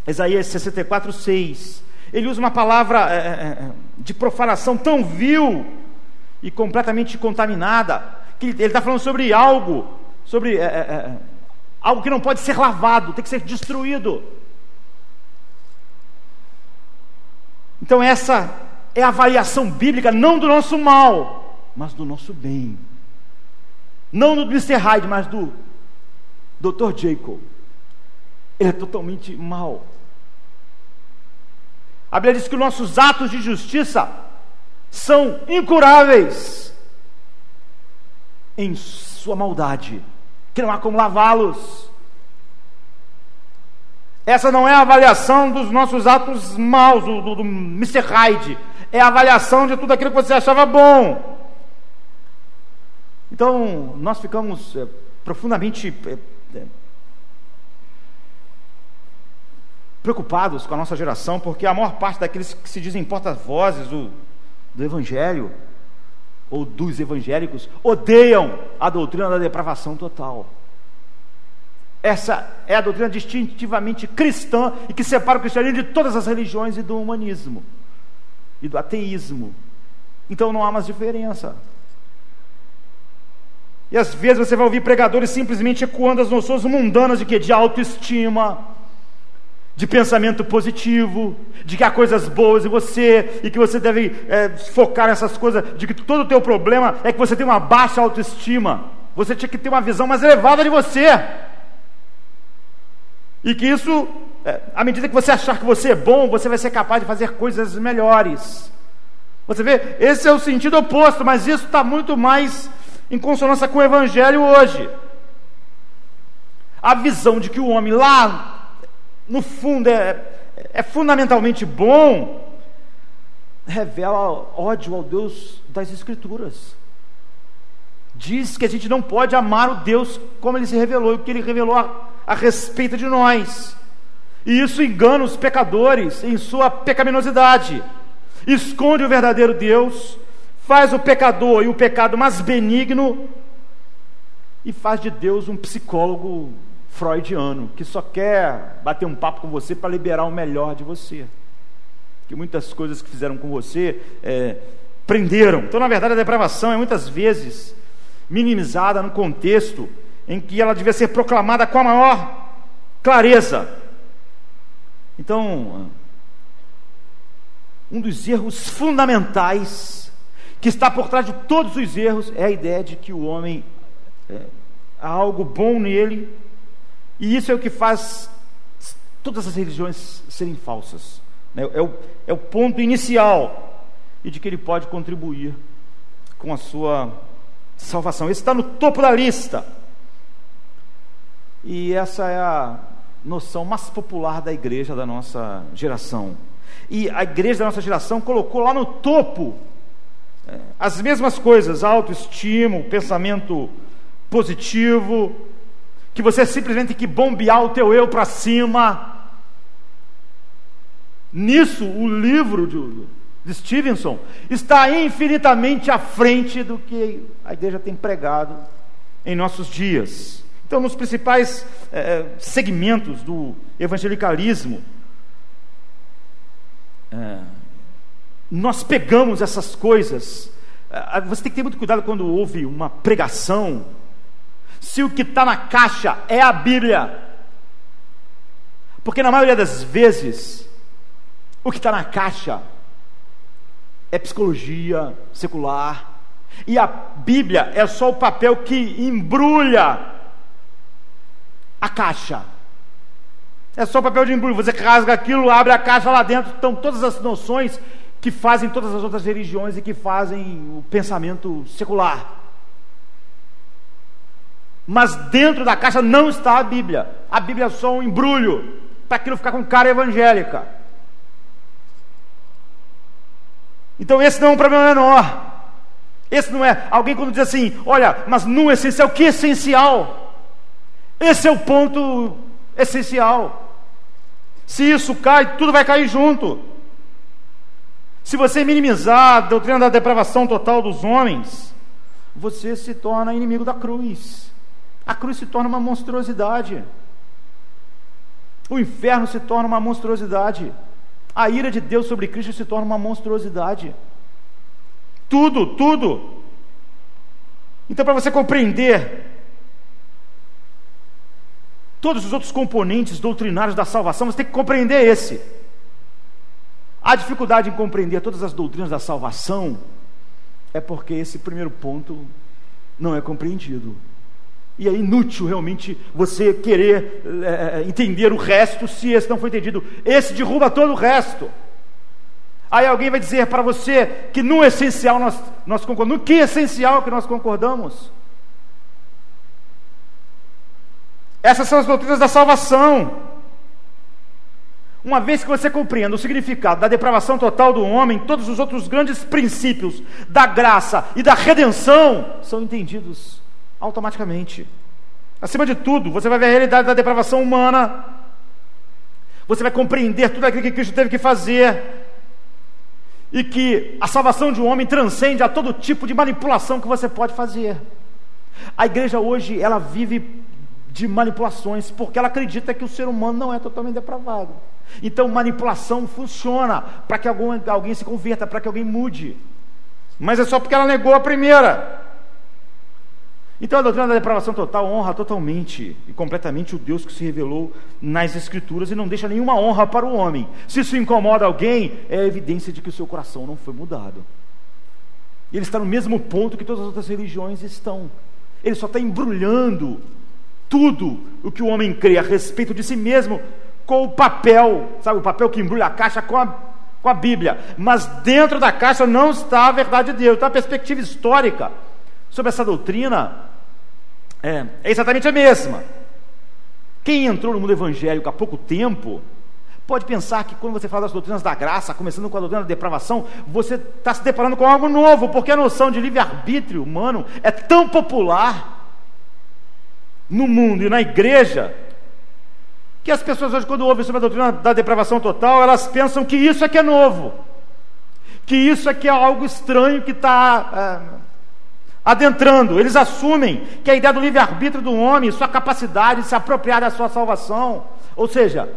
Isaías 64, 6. Ele usa uma palavra é, é, é, de profanação tão vil e completamente contaminada, que ele está falando sobre algo, sobre é, é, é, algo que não pode ser lavado, tem que ser destruído. Então, essa é a avaliação bíblica, não do nosso mal, mas do nosso bem. Não do Mr. Hyde, mas do Dr. Jacob. Ele é totalmente mal. A Bíblia diz que nossos atos de justiça são incuráveis em sua maldade, que não há como lavá-los. Essa não é a avaliação dos nossos atos maus, do, do, do Mr. Hyde. É a avaliação de tudo aquilo que você achava bom. Então, nós ficamos é, profundamente é, preocupados com a nossa geração, porque a maior parte daqueles que se dizem porta-vozes do, do Evangelho, ou dos evangélicos, odeiam a doutrina da depravação total. Essa é a doutrina distintivamente cristã e que separa o cristianismo de todas as religiões e do humanismo e do ateísmo. Então não há mais diferença. E às vezes você vai ouvir pregadores simplesmente ecoando as noções mundanas de que de autoestima, de pensamento positivo, de que há coisas boas em você e que você deve é, focar nessas coisas, de que todo o teu problema é que você tem uma baixa autoestima. Você tinha que ter uma visão mais elevada de você. E que isso, é, à medida que você achar que você é bom, você vai ser capaz de fazer coisas melhores. Você vê, esse é o sentido oposto, mas isso está muito mais em consonância com o Evangelho hoje. A visão de que o homem lá, no fundo, é, é fundamentalmente bom, revela ódio ao Deus das Escrituras. Diz que a gente não pode amar o Deus como ele se revelou, o que ele revelou a, a respeito de nós. E isso engana os pecadores em sua pecaminosidade. Esconde o verdadeiro Deus, faz o pecador e o pecado mais benigno e faz de Deus um psicólogo freudiano que só quer bater um papo com você para liberar o melhor de você. Que muitas coisas que fizeram com você é, prenderam. Então, na verdade, a depravação é muitas vezes minimizada no contexto em que ela devia ser proclamada com a maior clareza. Então, um dos erros fundamentais que está por trás de todos os erros é a ideia de que o homem é, há algo bom nele, e isso é o que faz todas as religiões serem falsas. Né? É, o, é o ponto inicial, e de que ele pode contribuir com a sua salvação. Esse está no topo da lista. E essa é a noção mais popular da igreja da nossa geração. E a igreja da nossa geração colocou lá no topo as mesmas coisas: autoestima, pensamento positivo, que você simplesmente tem que bombear o teu eu para cima. Nisso, o livro de, de Stevenson está infinitamente à frente do que a igreja tem pregado em nossos dias. Então, nos principais é, segmentos do evangelicalismo, é, nós pegamos essas coisas. É, você tem que ter muito cuidado quando houve uma pregação. Se o que está na caixa é a Bíblia, porque na maioria das vezes, o que está na caixa é psicologia secular, E a Bíblia é só o papel que embrulha a caixa. É só o papel de embrulho. Você rasga aquilo, abre a caixa lá dentro, estão todas as noções que fazem todas as outras religiões e que fazem o pensamento secular. Mas dentro da caixa não está a Bíblia. A Bíblia é só um embrulho para aquilo ficar com cara evangélica. Então esse não é um problema menor. Esse não é. Alguém quando diz assim, olha, mas no essencial, que essencial? Esse é o ponto essencial. Se isso cai, tudo vai cair junto. Se você minimizar a doutrina da depravação total dos homens, você se torna inimigo da cruz. A cruz se torna uma monstruosidade. O inferno se torna uma monstruosidade. A ira de Deus sobre Cristo se torna uma monstruosidade. Tudo, tudo. Então, para você compreender todos os outros componentes doutrinários da salvação, você tem que compreender esse. A dificuldade em compreender todas as doutrinas da salvação é porque esse primeiro ponto não é compreendido. E é inútil realmente você querer é, entender o resto se esse não foi entendido. Esse derruba todo o resto. Aí alguém vai dizer para você que no essencial nós, nós concordamos. No que essencial que nós concordamos? Essas são as doutrinas da salvação. Uma vez que você compreenda o significado da depravação total do homem, todos os outros grandes princípios da graça e da redenção são entendidos automaticamente. Acima de tudo, você vai ver a realidade da depravação humana. Você vai compreender tudo aquilo que Cristo teve que fazer. E que a salvação de um homem transcende a todo tipo de manipulação que você pode fazer. A igreja hoje, ela vive de manipulações, porque ela acredita que o ser humano não é totalmente depravado. Então, manipulação funciona para que algum, alguém se converta, para que alguém mude. Mas é só porque ela negou a primeira. Então a doutrina da depravação total honra totalmente e completamente o Deus que se revelou nas Escrituras e não deixa nenhuma honra para o homem. Se isso incomoda alguém, é evidência de que o seu coração não foi mudado. Ele está no mesmo ponto que todas as outras religiões estão. Ele só está embrulhando tudo o que o homem crê a respeito de si mesmo com o papel, sabe, o papel que embrulha a caixa com a, com a Bíblia. Mas dentro da caixa não está a verdade de Deus, está a perspectiva histórica sobre essa doutrina é, é exatamente a mesma. Quem entrou no mundo evangélico há pouco tempo pode pensar que quando você fala das doutrinas da graça, começando com a doutrina da depravação, você está se deparando com algo novo, porque a noção de livre-arbítrio humano é tão popular no mundo e na igreja que as pessoas hoje, quando ouvem sobre a doutrina da depravação total, elas pensam que isso é que é novo, que isso é que é algo estranho que está é, adentrando. Eles assumem que a ideia do livre-arbítrio do homem, sua capacidade de se apropriar da sua salvação, ou seja,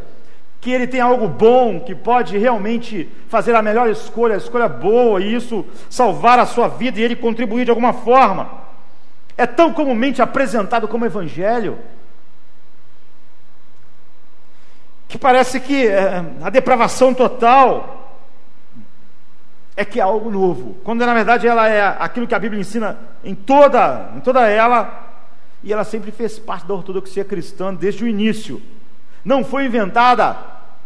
que ele tem algo bom, que pode realmente fazer a melhor escolha, a escolha boa, e isso salvar a sua vida e ele contribuir de alguma forma. É tão comumente apresentado como evangelho que parece que é, a depravação total é que é algo novo, quando na verdade ela é aquilo que a Bíblia ensina em toda, em toda ela, e ela sempre fez parte da ortodoxia cristã desde o início. Não foi inventada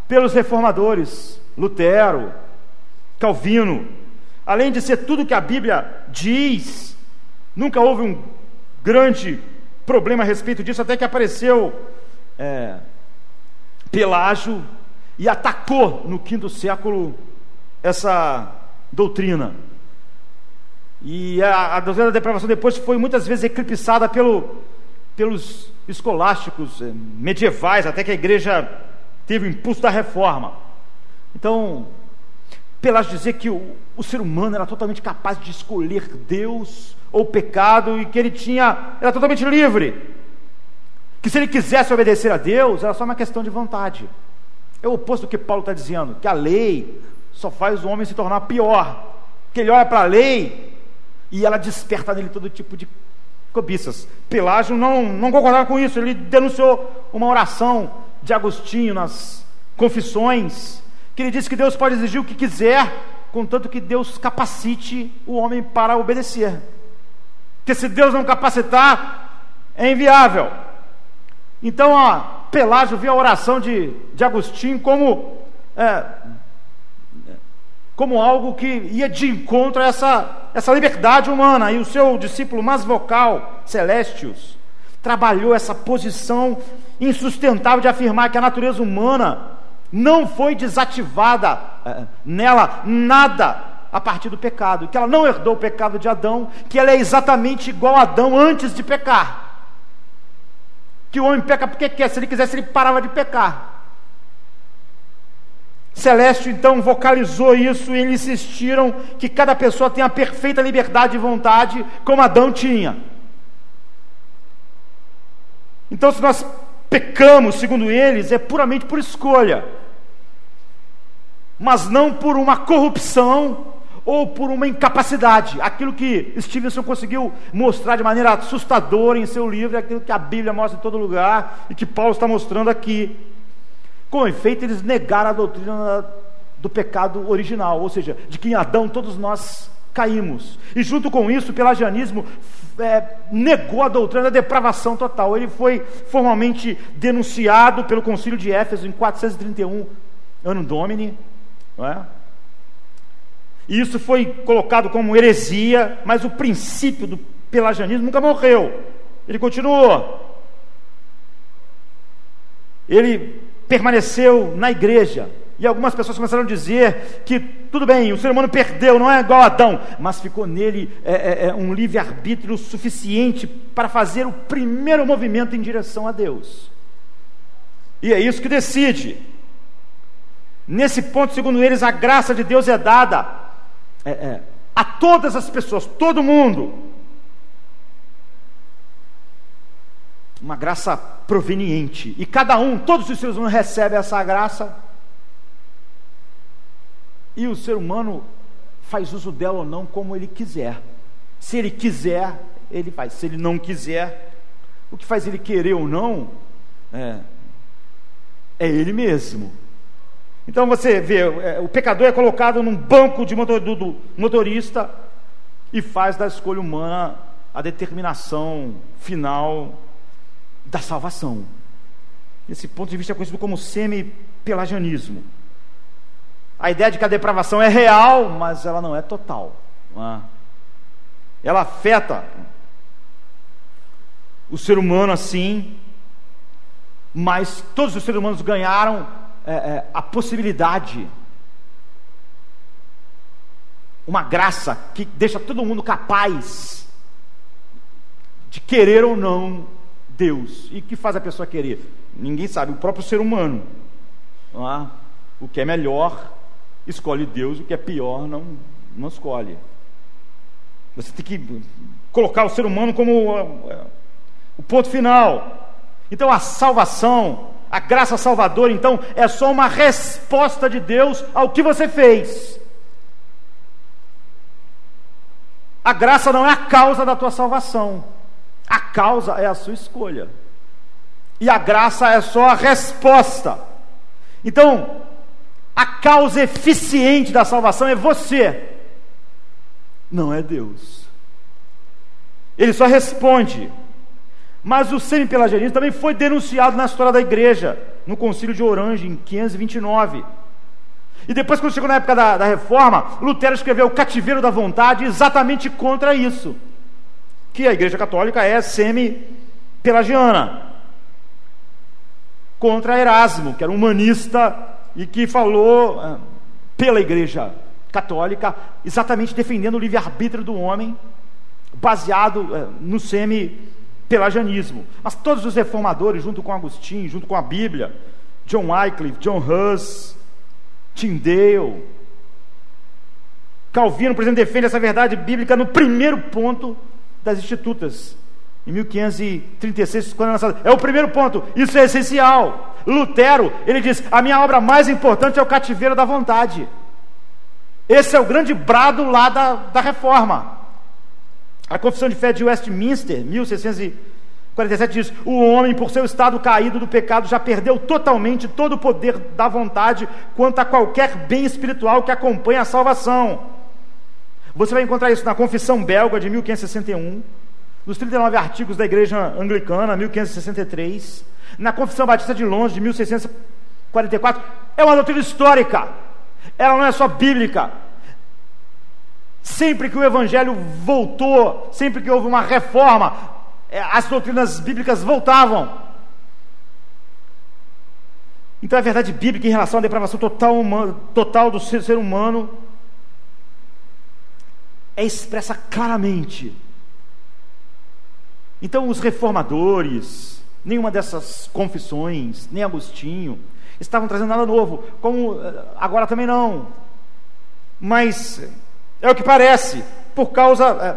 pelos reformadores, Lutero, Calvino. Além de ser tudo que a Bíblia diz, nunca houve um grande problema a respeito disso, até que apareceu é, Pelágio e atacou no quinto século essa doutrina. E a, a doutrina da depravação depois foi muitas vezes eclipsada pelo, pelos escolásticos eh, medievais, até que a igreja teve o impulso da reforma. Então, Pelágio dizer que o, o ser humano era totalmente capaz de escolher Deus ou pecado e que ele tinha era totalmente livre que se ele quisesse obedecer a Deus, era só uma questão de vontade. É o oposto do que Paulo está dizendo, que a lei só faz o homem se tornar pior. Que ele olha para a lei e ela desperta nele todo tipo de cobiças. Pelágio não, não concordava com isso, ele denunciou uma oração de Agostinho nas confissões, que ele disse que Deus pode exigir o que quiser, contanto que Deus capacite o homem para obedecer. Porque se Deus não capacitar, é inviável. Então, ó, Pelágio viu a oração de, de Agostinho como, é, como algo que ia de encontro a essa, essa liberdade humana. E o seu discípulo mais vocal, Celestius, trabalhou essa posição insustentável de afirmar que a natureza humana não foi desativada é, nela nada a partir do pecado, que ela não herdou o pecado de Adão, que ela é exatamente igual a Adão antes de pecar. Que o homem peca porque quer, se ele quisesse, ele parava de pecar. Celeste então vocalizou isso e eles insistiram que cada pessoa tem a perfeita liberdade de vontade, como Adão tinha. Então, se nós pecamos, segundo eles, é puramente por escolha, mas não por uma corrupção ou por uma incapacidade. Aquilo que Stevenson conseguiu mostrar de maneira assustadora em seu livro, é aquilo que a Bíblia mostra em todo lugar e que Paulo está mostrando aqui. Com efeito, eles negaram a doutrina do pecado original, ou seja, de que em Adão todos nós caímos. E junto com isso, o pelagianismo é, negou a doutrina da depravação total. Ele foi formalmente denunciado pelo concílio de Éfeso em 431, ano Domini, não é? E isso foi colocado como heresia, mas o princípio do pelagianismo nunca morreu. Ele continuou. Ele permaneceu na igreja. E algumas pessoas começaram a dizer que tudo bem, o ser humano perdeu, não é igual a Adão, mas ficou nele é, é, é um livre-arbítrio suficiente para fazer o primeiro movimento em direção a Deus. E é isso que decide. Nesse ponto, segundo eles, a graça de Deus é dada é, é, a todas as pessoas, todo mundo. Uma graça proveniente. E cada um, todos os seres humanos recebem essa graça. E o ser humano faz uso dela ou não como ele quiser. Se ele quiser, ele faz. Se ele não quiser, o que faz ele querer ou não é, é ele mesmo. Então você vê, é, o pecador é colocado num banco de motor, do, do motorista e faz da escolha humana a determinação final da salvação. Esse ponto de vista é conhecido como semi-pelagianismo. A ideia de que a depravação é real, mas ela não é total. É? Ela afeta o ser humano assim, mas todos os seres humanos ganharam é, é, a possibilidade, uma graça que deixa todo mundo capaz de querer ou não Deus. E que faz a pessoa querer? Ninguém sabe, o próprio ser humano. É? O que é melhor, escolhe Deus, o que é pior, não, não escolhe. Você tem que colocar o ser humano como o ponto final. Então a salvação a graça salvadora, então, é só uma resposta de Deus ao que você fez. A graça não é a causa da tua salvação. A causa é a sua escolha. E a graça é só a resposta. Então, a causa eficiente da salvação é você, não é Deus. Ele só responde. Mas o semi-pelagianismo também foi denunciado na história da igreja, no concílio de Orange, em 529. E depois, quando chegou na época da, da reforma, Lutero escreveu o Cativeiro da Vontade exatamente contra isso. Que a igreja católica é semi-pelagiana. Contra Erasmo, que era um humanista e que falou ah, pela igreja católica, exatamente defendendo o livre-arbítrio do homem, baseado ah, no semi pelagianismo. Mas todos os reformadores, junto com Agostinho, junto com a Bíblia, John Wycliffe, John Hus, Tyndale, Calvino, por exemplo, defende essa verdade bíblica no primeiro ponto das Institutas, em 1536, quando é lançado. É o primeiro ponto, isso é essencial. Lutero, ele diz: a minha obra mais importante é o cativeiro da vontade. Esse é o grande brado lá da, da reforma. A Confissão de Fé de Westminster, 1647, diz: O homem, por seu estado caído do pecado, já perdeu totalmente todo o poder da vontade quanto a qualquer bem espiritual que acompanhe a salvação. Você vai encontrar isso na Confissão Belga de 1561, nos 39 artigos da Igreja Anglicana, 1563, na Confissão Batista de Londres, de 1644, é uma doutrina histórica, ela não é só bíblica. Sempre que o Evangelho voltou, sempre que houve uma reforma, é, as doutrinas bíblicas voltavam. Então a verdade bíblica em relação à depravação total, humana, total do ser, ser humano é expressa claramente. Então os reformadores, nenhuma dessas confissões, nem Agostinho, estavam trazendo nada novo, como eh, agora também não. Mas é o que parece, por causa é,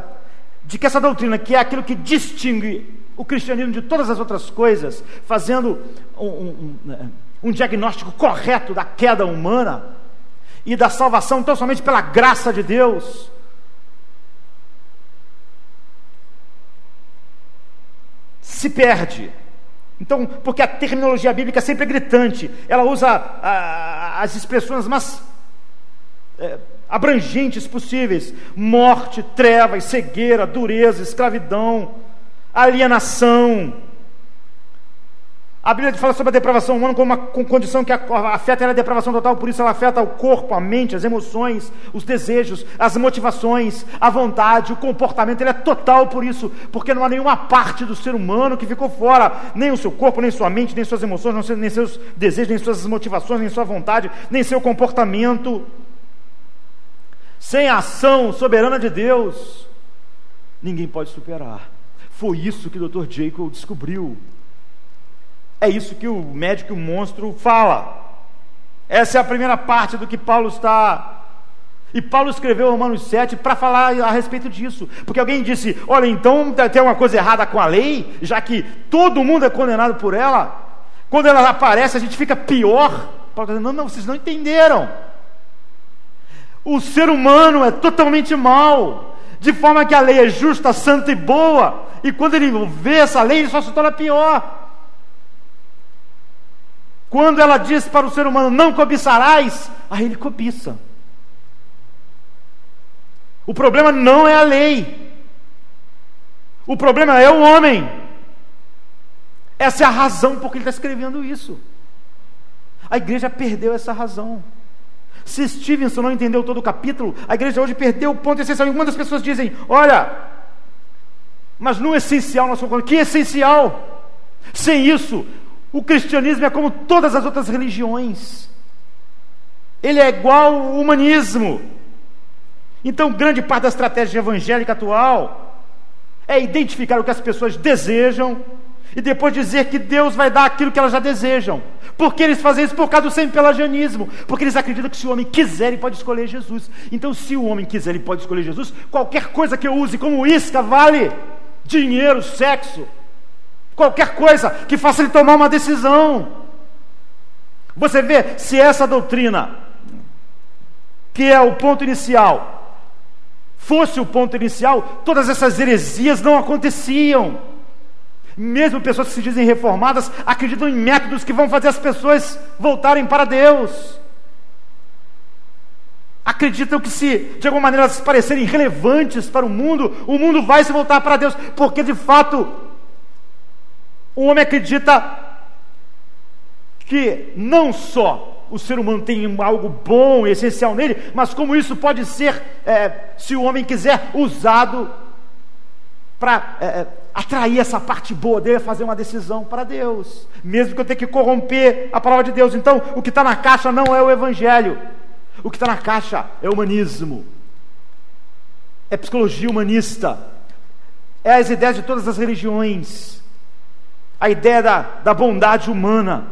de que essa doutrina, que é aquilo que distingue o cristianismo de todas as outras coisas, fazendo um, um, um, um diagnóstico correto da queda humana e da salvação tão somente pela graça de Deus. Se perde. Então, porque a terminologia bíblica sempre é gritante, ela usa ah, as expressões mais é, abrangentes possíveis: morte, trevas, cegueira, dureza, escravidão, alienação. A Bíblia fala sobre a depravação humana como uma condição que afeta a depravação total, por isso ela afeta o corpo, a mente, as emoções, os desejos, as motivações, a vontade, o comportamento, ele é total por isso, porque não há nenhuma parte do ser humano que ficou fora, nem o seu corpo, nem sua mente, nem suas emoções, nem seus desejos, nem suas motivações, nem sua vontade, nem seu comportamento. Sem a ação soberana de Deus, ninguém pode superar. Foi isso que o Dr. Jacob descobriu. É isso que o médico o monstro fala. Essa é a primeira parte do que Paulo está. E Paulo escreveu Romanos 7 para falar a respeito disso. Porque alguém disse: olha, então tem uma coisa errada com a lei, já que todo mundo é condenado por ela. Quando ela aparece, a gente fica pior. Paulo está dizendo: não, não, vocês não entenderam. O ser humano é totalmente mal, de forma que a lei é justa, santa e boa, e quando ele vê essa lei, ele só se torna pior. Quando ela diz para o ser humano: não cobiçarás, aí ele cobiça. O problema não é a lei, o problema é o homem. Essa é a razão por que ele está escrevendo isso. A igreja perdeu essa razão. Se Stevenson não entendeu todo o capítulo, a igreja hoje perdeu o ponto essencial. E muitas pessoas dizem: olha, mas no essencial nós somos. Que essencial? Sem isso, o cristianismo é como todas as outras religiões. Ele é igual ao humanismo. Então, grande parte da estratégia evangélica atual é identificar o que as pessoas desejam e depois dizer que Deus vai dar aquilo que elas já desejam. Porque eles fazem isso por causa do sempre pelagianismo. Porque eles acreditam que se o homem quiser, ele pode escolher Jesus. Então, se o homem quiser, ele pode escolher Jesus. Qualquer coisa que eu use como isca vale dinheiro, sexo, qualquer coisa que faça ele tomar uma decisão. Você vê se essa doutrina, que é o ponto inicial, fosse o ponto inicial, todas essas heresias não aconteciam. Mesmo pessoas que se dizem reformadas acreditam em métodos que vão fazer as pessoas voltarem para Deus. Acreditam que se de alguma maneira elas parecerem relevantes para o mundo, o mundo vai se voltar para Deus, porque de fato o homem acredita que não só o ser humano tem algo bom essencial nele, mas como isso pode ser, é, se o homem quiser, usado para é, atrair essa parte boa dele, fazer uma decisão para Deus, mesmo que eu tenha que corromper a palavra de Deus. Então, o que está na caixa não é o Evangelho, o que está na caixa é o humanismo, é psicologia humanista, é as ideias de todas as religiões. A ideia da, da bondade humana,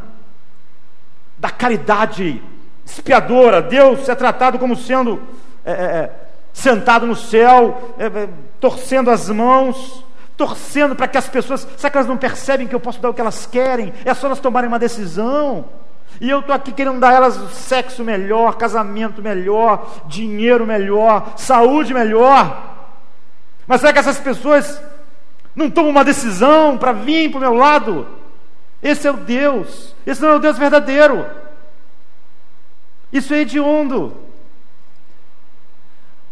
da caridade expiadora. Deus é tratado como sendo é, é, é sentado no céu, é, é, torcendo as mãos, torcendo para que as pessoas. Será que elas não percebem que eu posso dar o que elas querem? É só elas tomarem uma decisão. E eu estou aqui querendo dar elas sexo melhor, casamento melhor, dinheiro melhor, saúde melhor. Mas será que essas pessoas não toma uma decisão para vir para o meu lado. Esse é o Deus, esse não é o Deus verdadeiro. Isso é hediondo.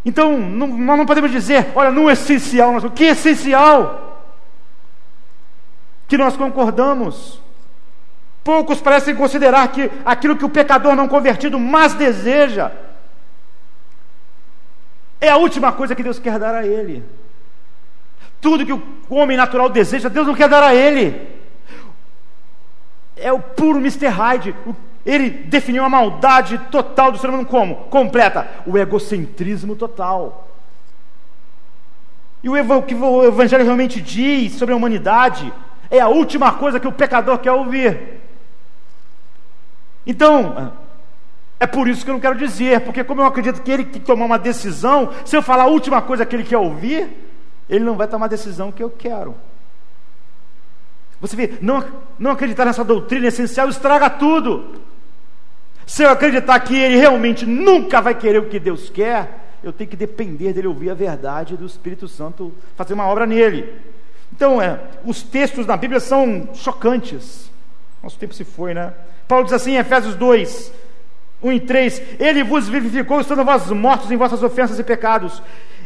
Então, não, nós não podemos dizer, olha, no essencial, nós, o que é essencial? que nós concordamos. Poucos parecem considerar que aquilo que o pecador não convertido mais deseja é a última coisa que Deus quer dar a ele. Tudo que o homem natural deseja, Deus não quer dar a ele. É o puro Mr. Hyde. Ele definiu a maldade total do ser humano como? Completa. O egocentrismo total. E o que o Evangelho realmente diz sobre a humanidade é a última coisa que o pecador quer ouvir. Então, é por isso que eu não quero dizer, porque como eu acredito que ele tem que tomar uma decisão, se eu falar a última coisa que ele quer ouvir, ele não vai tomar a decisão que eu quero. Você vê, não, não acreditar nessa doutrina essencial estraga tudo. Se eu acreditar que ele realmente nunca vai querer o que Deus quer, eu tenho que depender dele ouvir a verdade do Espírito Santo fazer uma obra nele. Então, é, os textos na Bíblia são chocantes. Nosso tempo se foi, né? Paulo diz assim em Efésios 2, 1 e 3: Ele vos vivificou, estando vós mortos em vossas ofensas e pecados,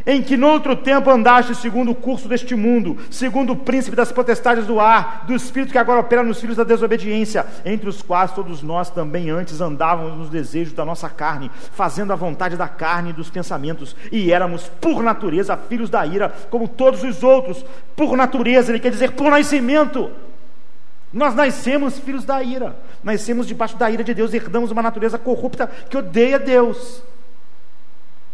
em que noutro tempo andaste segundo o curso deste mundo, segundo o príncipe das potestades do ar, do espírito que agora opera nos filhos da desobediência, entre os quais todos nós também antes andávamos nos desejos da nossa carne, fazendo a vontade da carne e dos pensamentos, e éramos por natureza filhos da ira, como todos os outros, por natureza, ele quer dizer por nascimento. Nós nascemos filhos da ira, nascemos debaixo da ira de Deus, herdamos uma natureza corrupta que odeia Deus.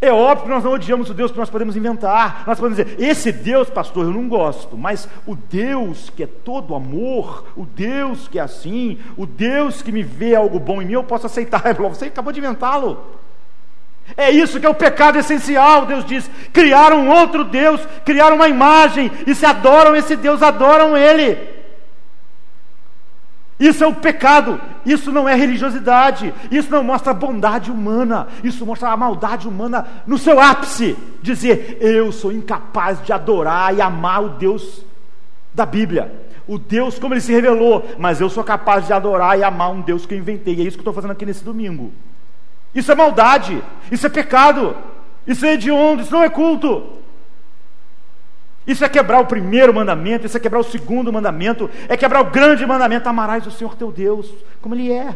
É óbvio que nós não odiamos o Deus que nós podemos inventar. Nós podemos dizer, esse Deus, pastor, eu não gosto, mas o Deus que é todo amor, o Deus que é assim, o Deus que me vê algo bom em mim, eu posso aceitar. Você acabou de inventá-lo. É isso que é o pecado essencial, Deus diz. Criaram outro Deus, criaram uma imagem, e se adoram esse Deus, adoram Ele. Isso é o pecado, isso não é religiosidade, isso não mostra a bondade humana, isso mostra a maldade humana no seu ápice. Dizer, eu sou incapaz de adorar e amar o Deus da Bíblia, o Deus como ele se revelou, mas eu sou capaz de adorar e amar um Deus que eu inventei, é isso que eu estou fazendo aqui nesse domingo. Isso é maldade, isso é pecado, isso é hediondo, isso não é culto. Isso é quebrar o primeiro mandamento, isso é quebrar o segundo mandamento, é quebrar o grande mandamento: amarás o Senhor teu Deus, como Ele é.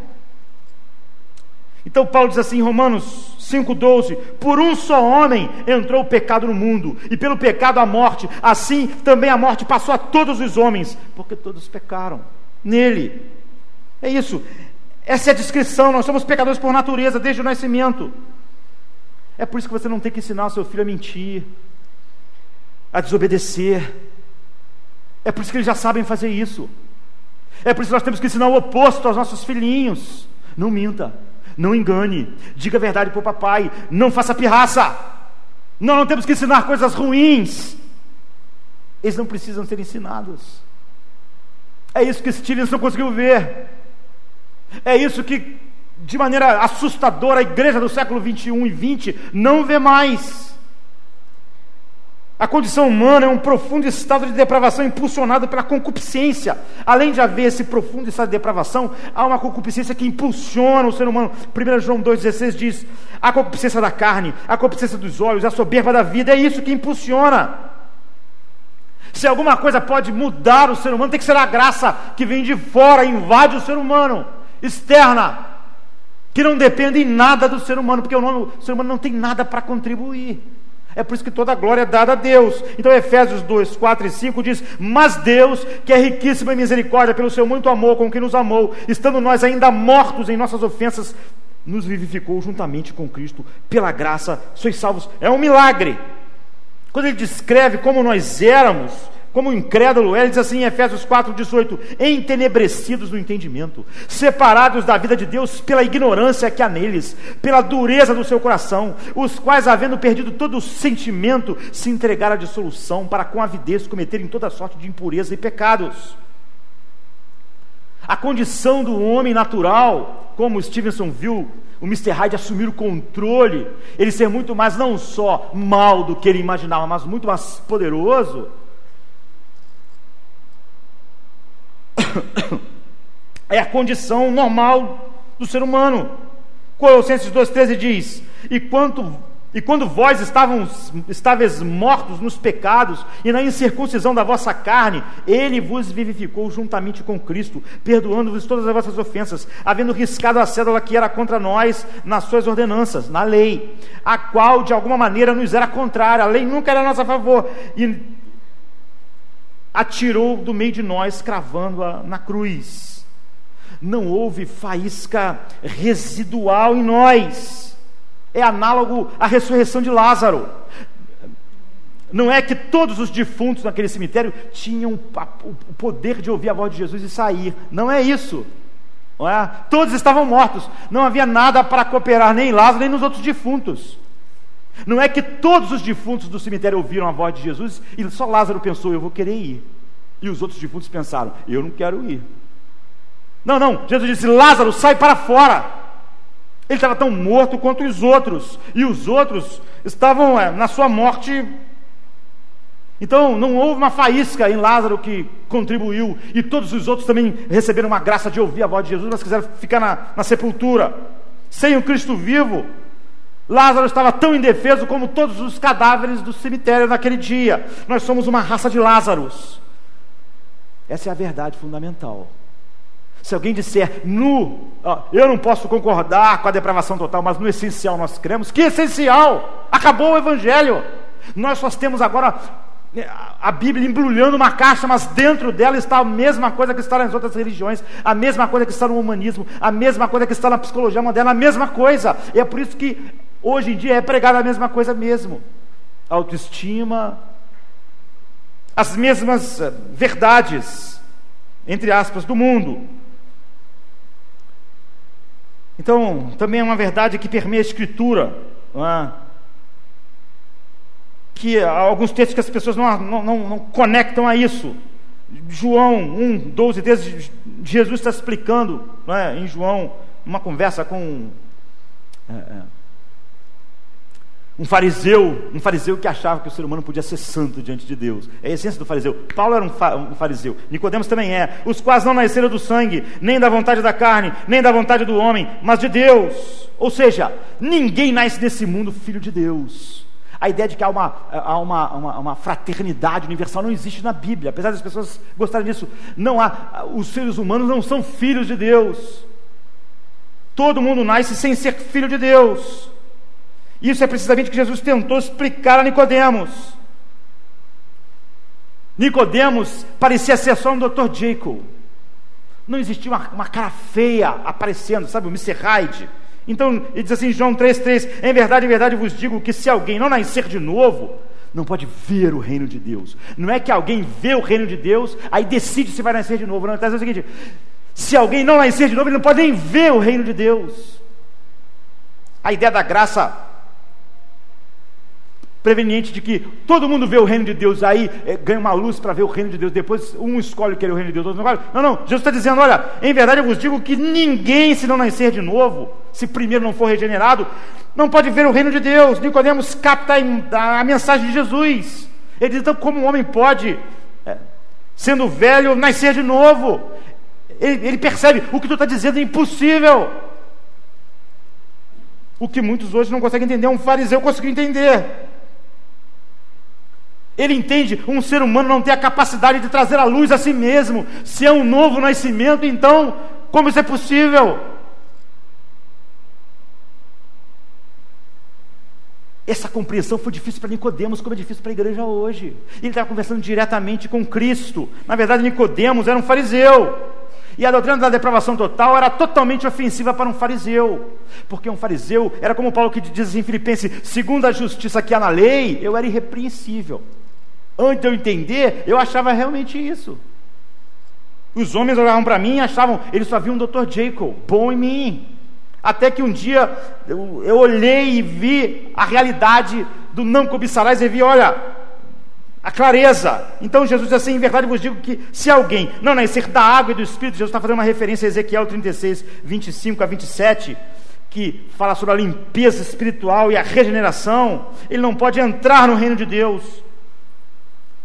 Então Paulo diz assim em Romanos 5,12: Por um só homem entrou o pecado no mundo, e pelo pecado a morte, assim também a morte passou a todos os homens, porque todos pecaram nele. É isso, essa é a descrição, nós somos pecadores por natureza, desde o nascimento. É por isso que você não tem que ensinar seu filho a mentir, a desobedecer. É por isso que eles já sabem fazer isso. É por isso que nós temos que ensinar o oposto aos nossos filhinhos. Não minta, não engane, diga a verdade para o papai, não faça pirraça. Nós não temos que ensinar coisas ruins. Eles não precisam ser ensinados. É isso que Stevenson conseguiu ver. É isso que, de maneira assustadora, a igreja do século 21 e 20 não vê mais. A condição humana é um profundo estado de depravação impulsionado pela concupiscência. Além de haver esse profundo estado de depravação, há uma concupiscência que impulsiona o ser humano. 1 João 2,16 diz: a concupiscência da carne, a concupiscência dos olhos, a soberba da vida, é isso que impulsiona. Se alguma coisa pode mudar o ser humano, tem que ser a graça que vem de fora, invade o ser humano, externa, que não depende em nada do ser humano, porque o, nome, o ser humano não tem nada para contribuir. É por isso que toda a glória é dada a Deus. Então, Efésios 2, 4 e 5 diz: Mas Deus, que é riquíssimo em misericórdia, pelo seu muito amor com que nos amou, estando nós ainda mortos em nossas ofensas, nos vivificou juntamente com Cristo. Pela graça, sois salvos. É um milagre. Quando ele descreve como nós éramos, como incrédulo é, ele diz assim em Efésios 4,18: entenebrecidos no entendimento, separados da vida de Deus pela ignorância que há neles, pela dureza do seu coração, os quais, havendo perdido todo o sentimento, se entregaram à dissolução, para com avidez cometerem toda sorte de impureza e pecados. A condição do homem natural, como Stevenson viu o Mr. Hyde assumir o controle, ele ser muito mais não só mal do que ele imaginava, mas muito mais poderoso é a condição normal do ser humano. Colossenses 2,13 diz: E quanto E quando vós estavam, estáveis mortos nos pecados e na incircuncisão da vossa carne, ele vos vivificou juntamente com Cristo, perdoando-vos todas as vossas ofensas, havendo riscado a cédula que era contra nós nas suas ordenanças, na lei, a qual de alguma maneira nos era contrária, a lei nunca era a nosso favor, e atirou do meio de nós, cravando-a na cruz. Não houve faísca residual em nós é análogo à ressurreição de Lázaro. Não é que todos os defuntos naquele cemitério tinham o poder de ouvir a voz de Jesus e sair. Não é isso. Não é? Todos estavam mortos. Não havia nada para cooperar nem em Lázaro nem nos outros defuntos. Não é que todos os defuntos do cemitério ouviram a voz de Jesus e só Lázaro pensou, eu vou querer ir. E os outros defuntos pensaram, eu não quero ir. Não, não. Jesus disse, Lázaro, sai para fora. Ele estava tão morto quanto os outros, e os outros estavam é, na sua morte. Então, não houve uma faísca em Lázaro que contribuiu, e todos os outros também receberam uma graça de ouvir a voz de Jesus, mas quiseram ficar na, na sepultura. Sem o Cristo vivo, Lázaro estava tão indefeso como todos os cadáveres do cemitério naquele dia. Nós somos uma raça de Lázaros. Essa é a verdade fundamental. Se alguém disser no, eu não posso concordar com a depravação total, mas no essencial nós cremos, que essencial? Acabou o evangelho. Nós só temos agora né, a Bíblia embrulhando uma caixa, mas dentro dela está a mesma coisa que está nas outras religiões, a mesma coisa que está no humanismo, a mesma coisa que está na psicologia moderna, a mesma coisa. E é por isso que hoje em dia é pregada a mesma coisa mesmo. Autoestima, as mesmas eh, verdades, entre aspas, do mundo. Então, também é uma verdade que permeia a Escritura, é? que alguns textos que as pessoas não, não, não, não conectam a isso. João 1, 12, 13, Jesus está explicando é? em João, uma conversa com. É um fariseu, um fariseu que achava que o ser humano podia ser santo diante de Deus. É a essência do fariseu. Paulo era um, fa um fariseu. Nicodemos também é. Os quais não nasceram do sangue, nem da vontade da carne, nem da vontade do homem, mas de Deus. Ou seja, ninguém nasce nesse mundo filho de Deus. A ideia de que há uma, há uma, uma, uma, fraternidade universal não existe na Bíblia, apesar das pessoas gostarem disso. Não há, os seres humanos não são filhos de Deus. Todo mundo nasce sem ser filho de Deus. Isso é precisamente o que Jesus tentou explicar a Nicodemos. Nicodemos parecia ser só um Dr. Jekyll. Não existia uma, uma cara feia aparecendo, sabe, o Mr. Hyde. Então, ele diz assim, João 3,3: Em verdade, em verdade vos digo que se alguém não nascer de novo, não pode ver o reino de Deus. Não é que alguém vê o reino de Deus, aí decide se vai nascer de novo. Não, está dizendo o seguinte: se alguém não nascer de novo, ele não pode nem ver o reino de Deus. A ideia da graça preveniente de que todo mundo vê o reino de Deus, aí é, ganha uma luz para ver o reino de Deus, depois um escolhe querer o reino de Deus, outro não escolhe. Não, não, Jesus está dizendo: olha, em verdade eu vos digo que ninguém, se não nascer de novo, se primeiro não for regenerado, não pode ver o reino de Deus. Nicodemos capta a, a mensagem de Jesus. Ele diz: então, como um homem pode, é, sendo velho, nascer de novo? Ele, ele percebe: o que tu está dizendo é impossível. O que muitos hoje não conseguem entender, um fariseu conseguiu entender. Ele entende, um ser humano não tem a capacidade de trazer a luz a si mesmo. Se é um novo nascimento, então, como isso é possível? Essa compreensão foi difícil para Nicodemos, como é difícil para a igreja hoje. Ele estava conversando diretamente com Cristo. Na verdade, Nicodemos era um fariseu. E a doutrina da depravação total era totalmente ofensiva para um fariseu. Porque um fariseu era como Paulo que diz em Filipenses: segundo a justiça que há na lei, eu era irrepreensível. Antes de eu entender, eu achava realmente isso. Os homens olhavam para mim e achavam, eles só viam o Dr. Jacob, bom em mim. Até que um dia eu, eu olhei e vi a realidade do não cobiçarás e vi, olha, a clareza. Então Jesus diz assim: em verdade vos digo que se alguém não nascer da água e do Espírito, Jesus está fazendo uma referência a Ezequiel 36, 25 a 27, que fala sobre a limpeza espiritual e a regeneração, ele não pode entrar no reino de Deus.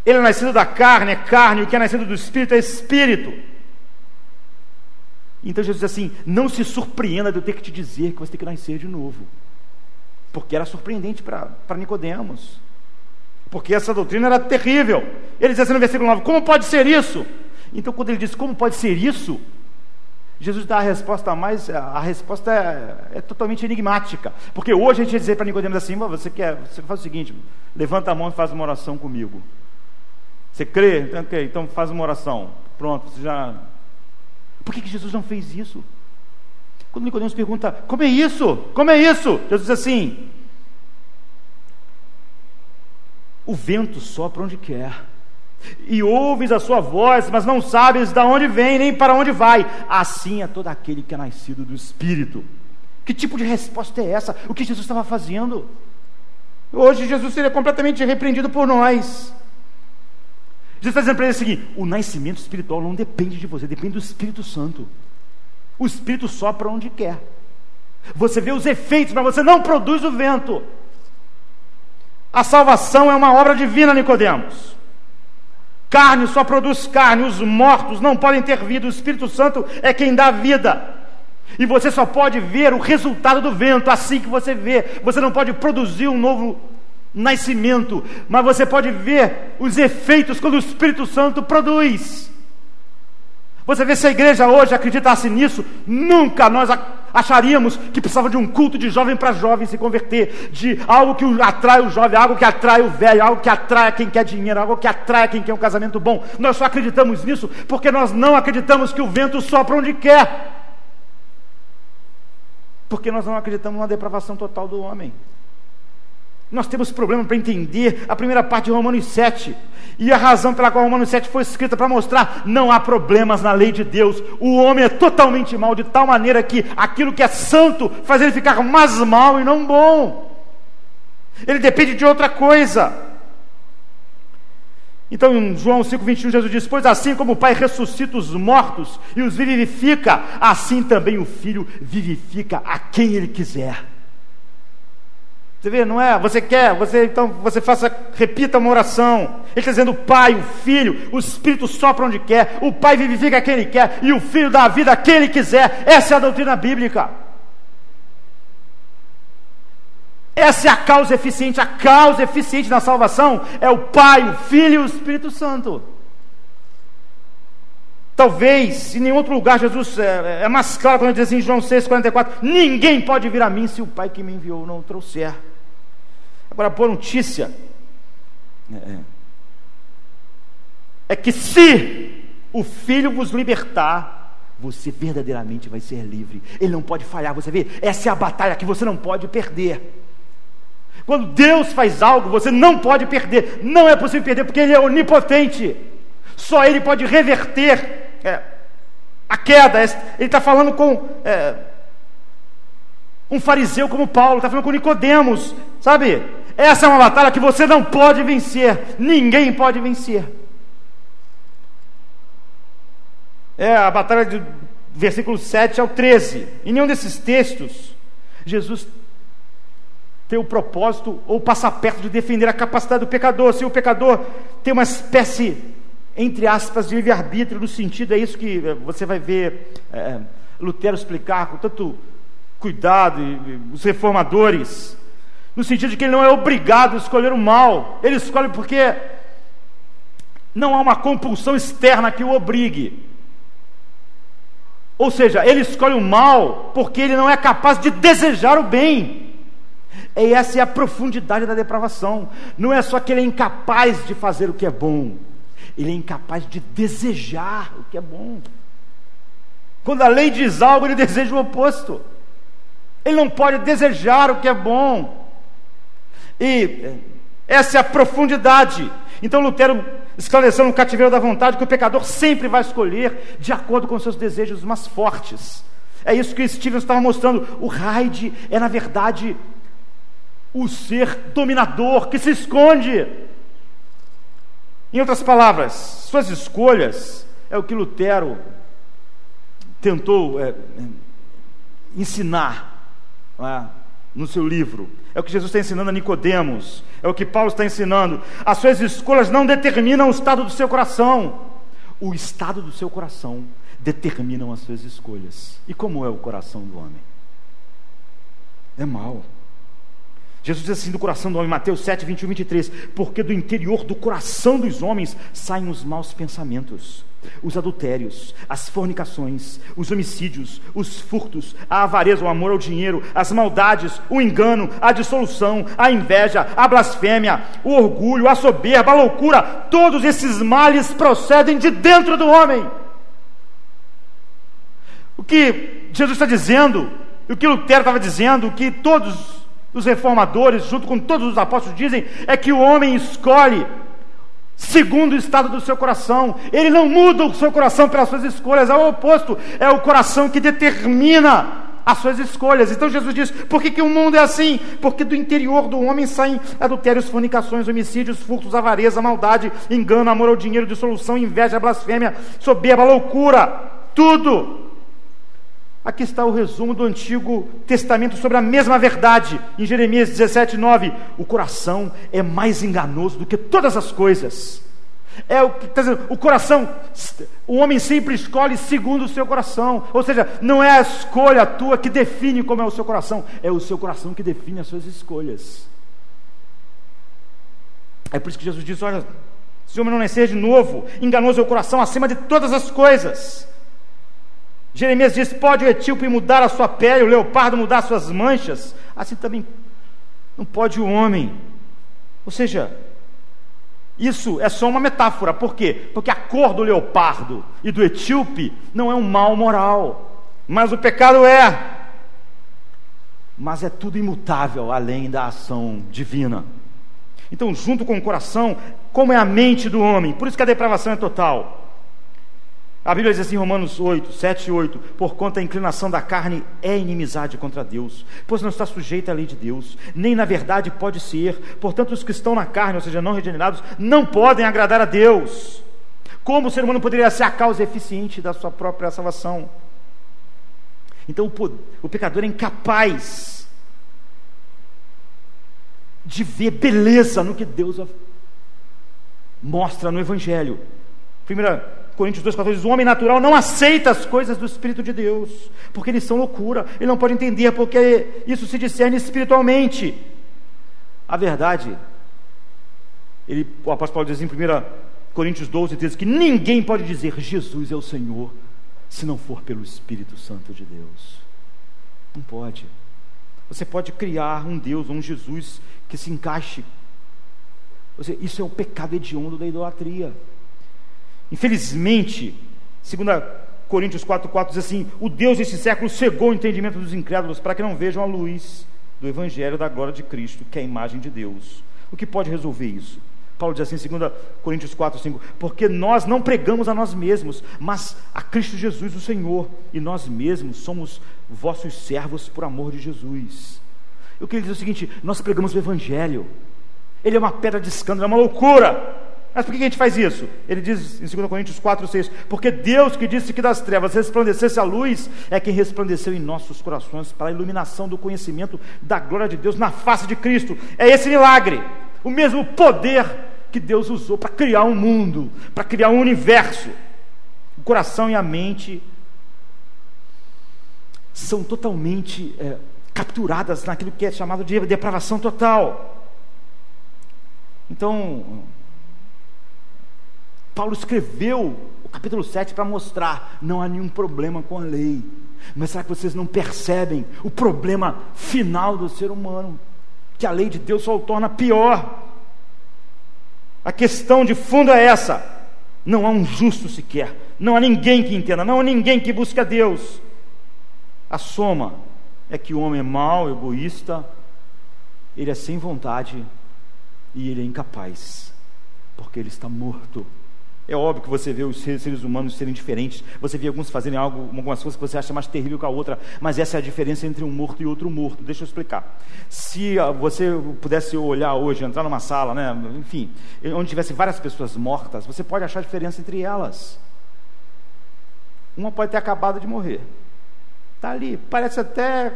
Ele é nascido da carne, é carne, o que é nascido do espírito é espírito. Então Jesus diz assim: não se surpreenda de eu ter que te dizer que você tem que nascer de novo. Porque era surpreendente para Nicodemos. Porque essa doutrina era terrível. Ele diz assim no versículo 9: Como pode ser isso? Então, quando ele diz como pode ser isso, Jesus dá a resposta mais, a resposta é, é totalmente enigmática. Porque hoje a gente dizer para Nicodemos assim, você quer, você faz o seguinte, levanta a mão e faz uma oração comigo. Você crê? Então, okay, então faz uma oração. Pronto, você já. Por que, que Jesus não fez isso? Quando Nicodemos pergunta, como é isso? Como é isso? Jesus diz assim: O vento sopra onde quer e ouves a sua voz, mas não sabes de onde vem nem para onde vai. Assim é todo aquele que é nascido do Espírito. Que tipo de resposta é essa? O que Jesus estava fazendo? Hoje Jesus seria completamente repreendido por nós. Jesus está dizendo para ele o seguinte: o nascimento espiritual não depende de você, depende do Espírito Santo. O Espírito sopra onde quer. Você vê os efeitos, mas você não produz o vento. A salvação é uma obra divina, Nicodemos. Carne só produz carne, os mortos não podem ter vida, o Espírito Santo é quem dá vida. E você só pode ver o resultado do vento assim que você vê. Você não pode produzir um novo nascimento, mas você pode ver os efeitos quando o Espírito Santo produz. Você vê se a igreja hoje acreditasse nisso, nunca nós acharíamos que precisava de um culto de jovem para jovem se converter, de algo que atrai o jovem, algo que atrai o velho, algo que atrai quem quer dinheiro, algo que atrai quem quer um casamento bom. Nós só acreditamos nisso porque nós não acreditamos que o vento sopra onde quer. Porque nós não acreditamos na depravação total do homem. Nós temos problema para entender a primeira parte de Romanos 7. E a razão pela qual Romanos 7 foi escrita para mostrar não há problemas na lei de Deus. O homem é totalmente mal, de tal maneira que aquilo que é santo faz ele ficar mais mal e não bom. Ele depende de outra coisa. Então, em João 5,21, Jesus diz: Pois assim como o Pai ressuscita os mortos e os vivifica, assim também o Filho vivifica a quem Ele quiser. Você vê, não é? Você quer, você então você faça, repita uma oração. Ele está dizendo: o Pai, o Filho, o Espírito sopra onde quer, o Pai vivifica quem ele quer, e o Filho dá a vida a quem ele quiser. Essa é a doutrina bíblica. Essa é a causa eficiente. A causa eficiente na salvação é o Pai, o Filho e o Espírito Santo. Talvez, em nenhum outro lugar, Jesus é, é mais claro quando ele diz assim em João 6,44: Ninguém pode vir a mim se o Pai que me enviou não o trouxer. Agora, boa notícia é, é, é que se o Filho vos libertar, você verdadeiramente vai ser livre. Ele não pode falhar. Você vê, essa é a batalha que você não pode perder. Quando Deus faz algo, você não pode perder. Não é possível perder, porque Ele é onipotente. Só Ele pode reverter é, a queda. Ele está falando com é, um fariseu como Paulo, está falando com Nicodemos, sabe? Essa é uma batalha que você não pode vencer, ninguém pode vencer. É a batalha do versículo 7 ao 13. Em nenhum desses textos, Jesus tem o propósito ou passa perto de defender a capacidade do pecador. Se o pecador tem uma espécie, entre aspas, de livre-arbítrio, no sentido, é isso que eh, você vai ver é, Lutero explicar com tanto cuidado, e, e, os reformadores no sentido de que ele não é obrigado a escolher o mal, ele escolhe porque não há uma compulsão externa que o obrigue. Ou seja, ele escolhe o mal porque ele não é capaz de desejar o bem. E essa é a profundidade da depravação. Não é só que ele é incapaz de fazer o que é bom, ele é incapaz de desejar o que é bom. Quando a lei diz algo, ele deseja o oposto. Ele não pode desejar o que é bom. E essa é a profundidade. Então Lutero esclareceu no cativeiro da vontade que o pecador sempre vai escolher de acordo com seus desejos mais fortes. É isso que Stevens estava mostrando. O Hyde é, na verdade, o ser dominador que se esconde. Em outras palavras, suas escolhas é o que Lutero tentou é, ensinar é, no seu livro. É o que Jesus está ensinando a Nicodemos. É o que Paulo está ensinando. As suas escolhas não determinam o estado do seu coração. O estado do seu coração determinam as suas escolhas. E como é o coração do homem? É mau. Jesus diz assim do coração do homem, Mateus 7, 21 e 23, porque do interior do coração dos homens saem os maus pensamentos, os adultérios, as fornicações, os homicídios, os furtos, a avareza, o amor ao dinheiro, as maldades, o engano, a dissolução, a inveja, a blasfêmia, o orgulho, a soberba, a loucura, todos esses males procedem de dentro do homem. O que Jesus está dizendo, o que Lutero estava dizendo, o que todos os reformadores, junto com todos os apóstolos, dizem é que o homem escolhe segundo o estado do seu coração. Ele não muda o seu coração pelas suas escolhas, é o oposto, é o coração que determina as suas escolhas. Então Jesus diz: por que, que o mundo é assim? Porque do interior do homem saem adultérios, fornicações, homicídios, furtos, avareza, maldade, engano, amor ao dinheiro, dissolução, inveja, blasfêmia, soberba, loucura. Tudo Aqui está o resumo do Antigo Testamento sobre a mesma verdade, em Jeremias 17, 9. O coração é mais enganoso do que todas as coisas. É o que dizendo, o coração, o homem sempre escolhe segundo o seu coração. Ou seja, não é a escolha tua que define como é o seu coração, é o seu coração que define as suas escolhas. É por isso que Jesus diz: olha, se o homem não nascer de novo, enganoso é o coração acima de todas as coisas. Jeremias diz: pode o etíope mudar a sua pele, o leopardo mudar suas manchas, assim também não pode o homem. Ou seja, isso é só uma metáfora, por quê? Porque a cor do leopardo e do etíope não é um mal moral, mas o pecado é. Mas é tudo imutável além da ação divina. Então, junto com o coração, como é a mente do homem, por isso que a depravação é total. A Bíblia diz assim, Romanos 8, 7 e 8: Porquanto a inclinação da carne é inimizade contra Deus, pois não está sujeita à lei de Deus, nem na verdade pode ser. Portanto, os que estão na carne, ou seja, não regenerados, não podem agradar a Deus. Como o ser humano poderia ser a causa eficiente da sua própria salvação? Então, o pecador é incapaz de ver beleza no que Deus mostra no Evangelho. Primeira Coríntios 2,14 diz: o homem natural não aceita as coisas do Espírito de Deus, porque eles são loucura, ele não pode entender, porque isso se discerne espiritualmente. A verdade, ele, o apóstolo Paulo diz em 1 Coríntios 12, 13, que ninguém pode dizer Jesus é o Senhor, se não for pelo Espírito Santo de Deus. Não pode. Você pode criar um Deus, um Jesus que se encaixe. Seja, isso é o pecado hediondo da idolatria. Infelizmente, 2 Coríntios 4,4 diz assim: O Deus desse século cegou o entendimento dos incrédulos para que não vejam a luz do Evangelho da glória de Cristo, que é a imagem de Deus. O que pode resolver isso? Paulo diz assim, 2 Coríntios 4, 5: Porque nós não pregamos a nós mesmos, mas a Cristo Jesus, o Senhor, e nós mesmos somos vossos servos por amor de Jesus. Eu queria dizer o seguinte: nós pregamos o Evangelho, ele é uma pedra de escândalo, é uma loucura. Mas por que a gente faz isso? Ele diz em 2 Coríntios 4, 6: Porque Deus que disse que das trevas resplandecesse a luz, é quem resplandeceu em nossos corações para a iluminação do conhecimento da glória de Deus na face de Cristo. É esse milagre, o mesmo poder que Deus usou para criar um mundo, para criar um universo. O coração e a mente são totalmente é, capturadas naquilo que é chamado de depravação total. Então, Paulo escreveu o capítulo 7 para mostrar: não há nenhum problema com a lei. Mas será que vocês não percebem o problema final do ser humano? Que a lei de Deus só o torna pior. A questão de fundo é essa: não há um justo sequer, não há ninguém que entenda, não há ninguém que busque a Deus. A soma é que o homem é mau, egoísta, ele é sem vontade e ele é incapaz, porque ele está morto. É óbvio que você vê os seres humanos serem diferentes, você vê alguns fazerem algo, algumas coisas que você acha mais terrível que a outra, mas essa é a diferença entre um morto e outro morto. Deixa eu explicar. Se ah, você pudesse olhar hoje, entrar numa sala, né, enfim, onde tivesse várias pessoas mortas, você pode achar a diferença entre elas. Uma pode ter acabado de morrer, está ali, parece até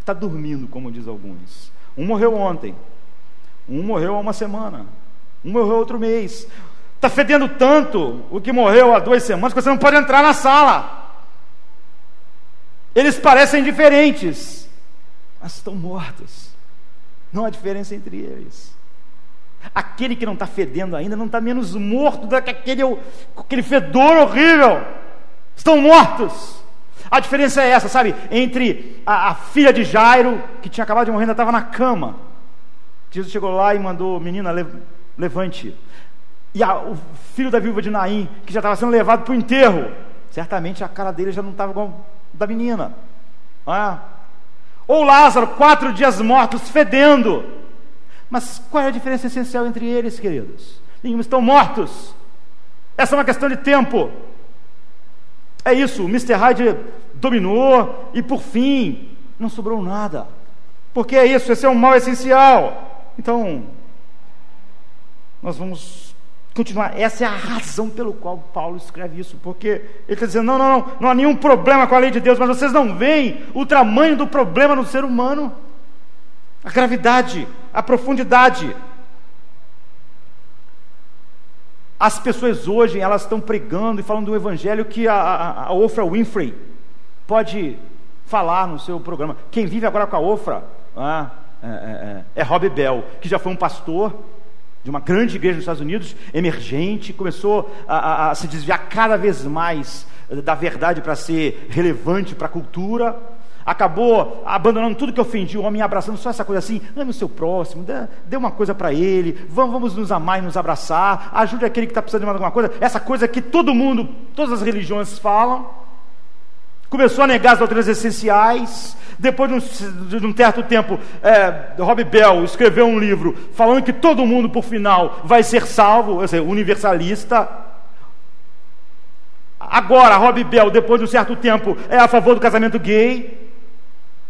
está dormindo, como diz alguns. Um morreu ontem, um morreu há uma semana, um morreu outro mês. Está fedendo tanto o que morreu há duas semanas que você não pode entrar na sala. Eles parecem diferentes, mas estão mortos. Não há diferença entre eles. Aquele que não está fedendo ainda não está menos morto do que aquele, aquele fedor horrível. Estão mortos. A diferença é essa, sabe? Entre a, a filha de Jairo, que tinha acabado de morrer, ainda estava na cama. Jesus chegou lá e mandou, menina, levante. E a, o filho da viúva de Naim, que já estava sendo levado para o enterro. Certamente a cara dele já não estava igual da menina. Ah. Ou Lázaro, quatro dias mortos, fedendo. Mas qual é a diferença essencial entre eles, queridos? Nenhum estão mortos. Essa é uma questão de tempo. É isso, o Mr. Hyde dominou e por fim não sobrou nada. Porque é isso, esse é um mal essencial. Então, nós vamos continuar. Essa é a razão pelo qual Paulo escreve isso, porque ele está dizendo: não, não, não, não há nenhum problema com a lei de Deus, mas vocês não veem o tamanho do problema no ser humano, a gravidade, a profundidade. As pessoas hoje, elas estão pregando e falando do evangelho que a, a, a Ofra Winfrey pode falar no seu programa. Quem vive agora com a Ofra ah, é, é, é, é Rob Bell, que já foi um pastor de uma grande igreja nos Estados Unidos, emergente, começou a, a, a se desviar cada vez mais da verdade para ser relevante para a cultura acabou abandonando tudo que ofendia o homem, abraçando só essa coisa assim, ame o seu próximo, dê, dê uma coisa para ele, vamos, vamos, nos amar e nos abraçar, ajude aquele que está precisando de alguma coisa, essa coisa que todo mundo, todas as religiões falam, começou a negar as doutrinas essenciais, depois de um, de um certo tempo, é, Rob Bell escreveu um livro falando que todo mundo, por final, vai ser salvo, ou seja, universalista, Agora, Rob Bell, depois de um certo tempo, é a favor do casamento gay.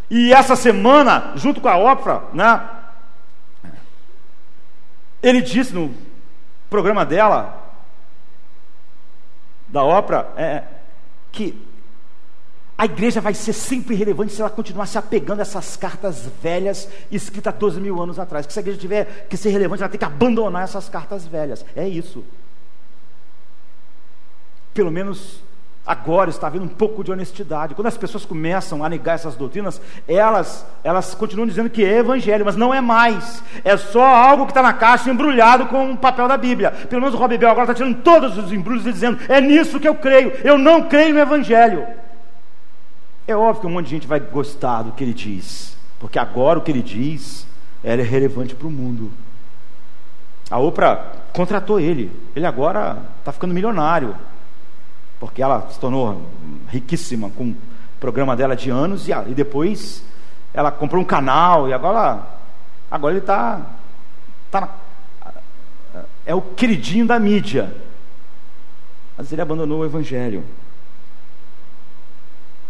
E essa semana, junto com a Oprah, né, ele disse no programa dela, da Oprah, é, que a igreja vai ser sempre relevante se ela continuar se apegando a essas cartas velhas escritas 12 mil anos atrás. Que se a igreja tiver que ser relevante, ela tem que abandonar essas cartas velhas. É isso. Pelo menos Agora está havendo um pouco de honestidade. Quando as pessoas começam a negar essas doutrinas, elas, elas continuam dizendo que é evangelho, mas não é mais. É só algo que está na caixa embrulhado com o papel da Bíblia. Pelo menos o Rob Bell agora está tirando todos os embrulhos e dizendo: é nisso que eu creio. Eu não creio no evangelho. É óbvio que um monte de gente vai gostar do que ele diz, porque agora o que ele diz é relevante para o mundo. A Oprah contratou ele. Ele agora está ficando milionário porque ela se tornou riquíssima com o programa dela de anos e, e depois ela comprou um canal e agora, agora ele está tá, é o queridinho da mídia. Mas ele abandonou o evangelho.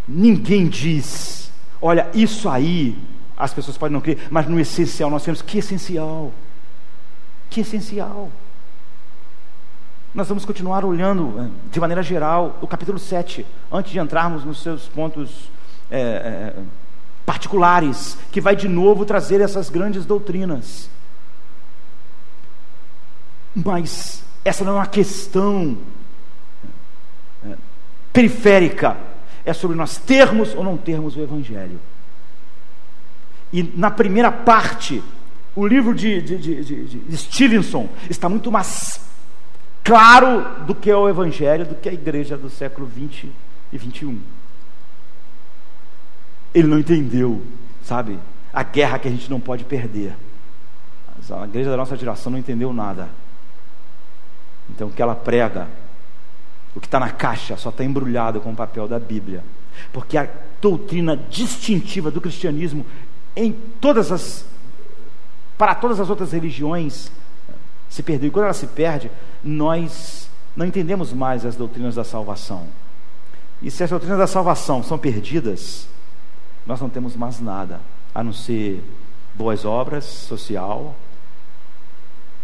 Ninguém diz, olha, isso aí as pessoas podem não crer, mas no essencial nós temos que essencial. Que essencial. Nós vamos continuar olhando eh, de maneira geral o capítulo 7, antes de entrarmos nos seus pontos é, é, particulares, que vai de novo trazer essas grandes doutrinas. Mas essa não é uma questão periférica, é sobre nós termos ou não termos o Evangelho. E na primeira parte, o livro de, de, de, de Stevenson está muito mais claro do que é o Evangelho, do que a igreja do século 20 e 21. Ele não entendeu, sabe, a guerra que a gente não pode perder. A igreja da nossa geração não entendeu nada. Então o que ela prega, o que está na caixa, só está embrulhado com o papel da Bíblia. Porque a doutrina distintiva do cristianismo em todas as para todas as outras religiões se perdeu. E quando ela se perde, nós não entendemos mais as doutrinas da salvação. E se as doutrinas da salvação são perdidas, nós não temos mais nada a não ser boas obras, social,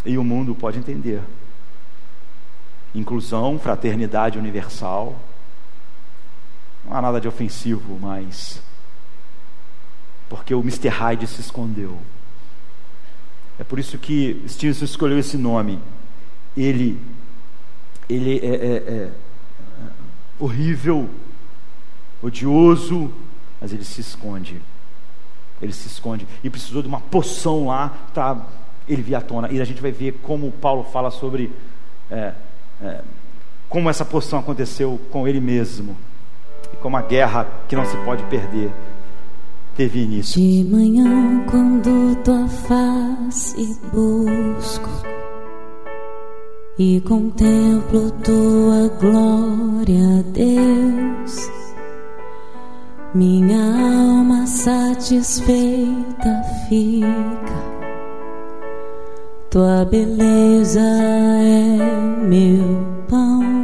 e o mundo pode entender. Inclusão, fraternidade universal. Não há nada de ofensivo, mas porque o Mr. Hyde se escondeu. É por isso que Stevenson escolheu esse nome. Ele, ele é, é, é horrível, odioso, mas ele se esconde. ele se esconde. E precisou de uma poção lá para ele vir à tona. E a gente vai ver como Paulo fala sobre é, como essa poção aconteceu com ele mesmo. E como a guerra que não se pode perder teve início. De manhã, quando tua face busco e contemplo tua glória, Deus minha alma satisfeita fica, tua beleza é meu pão.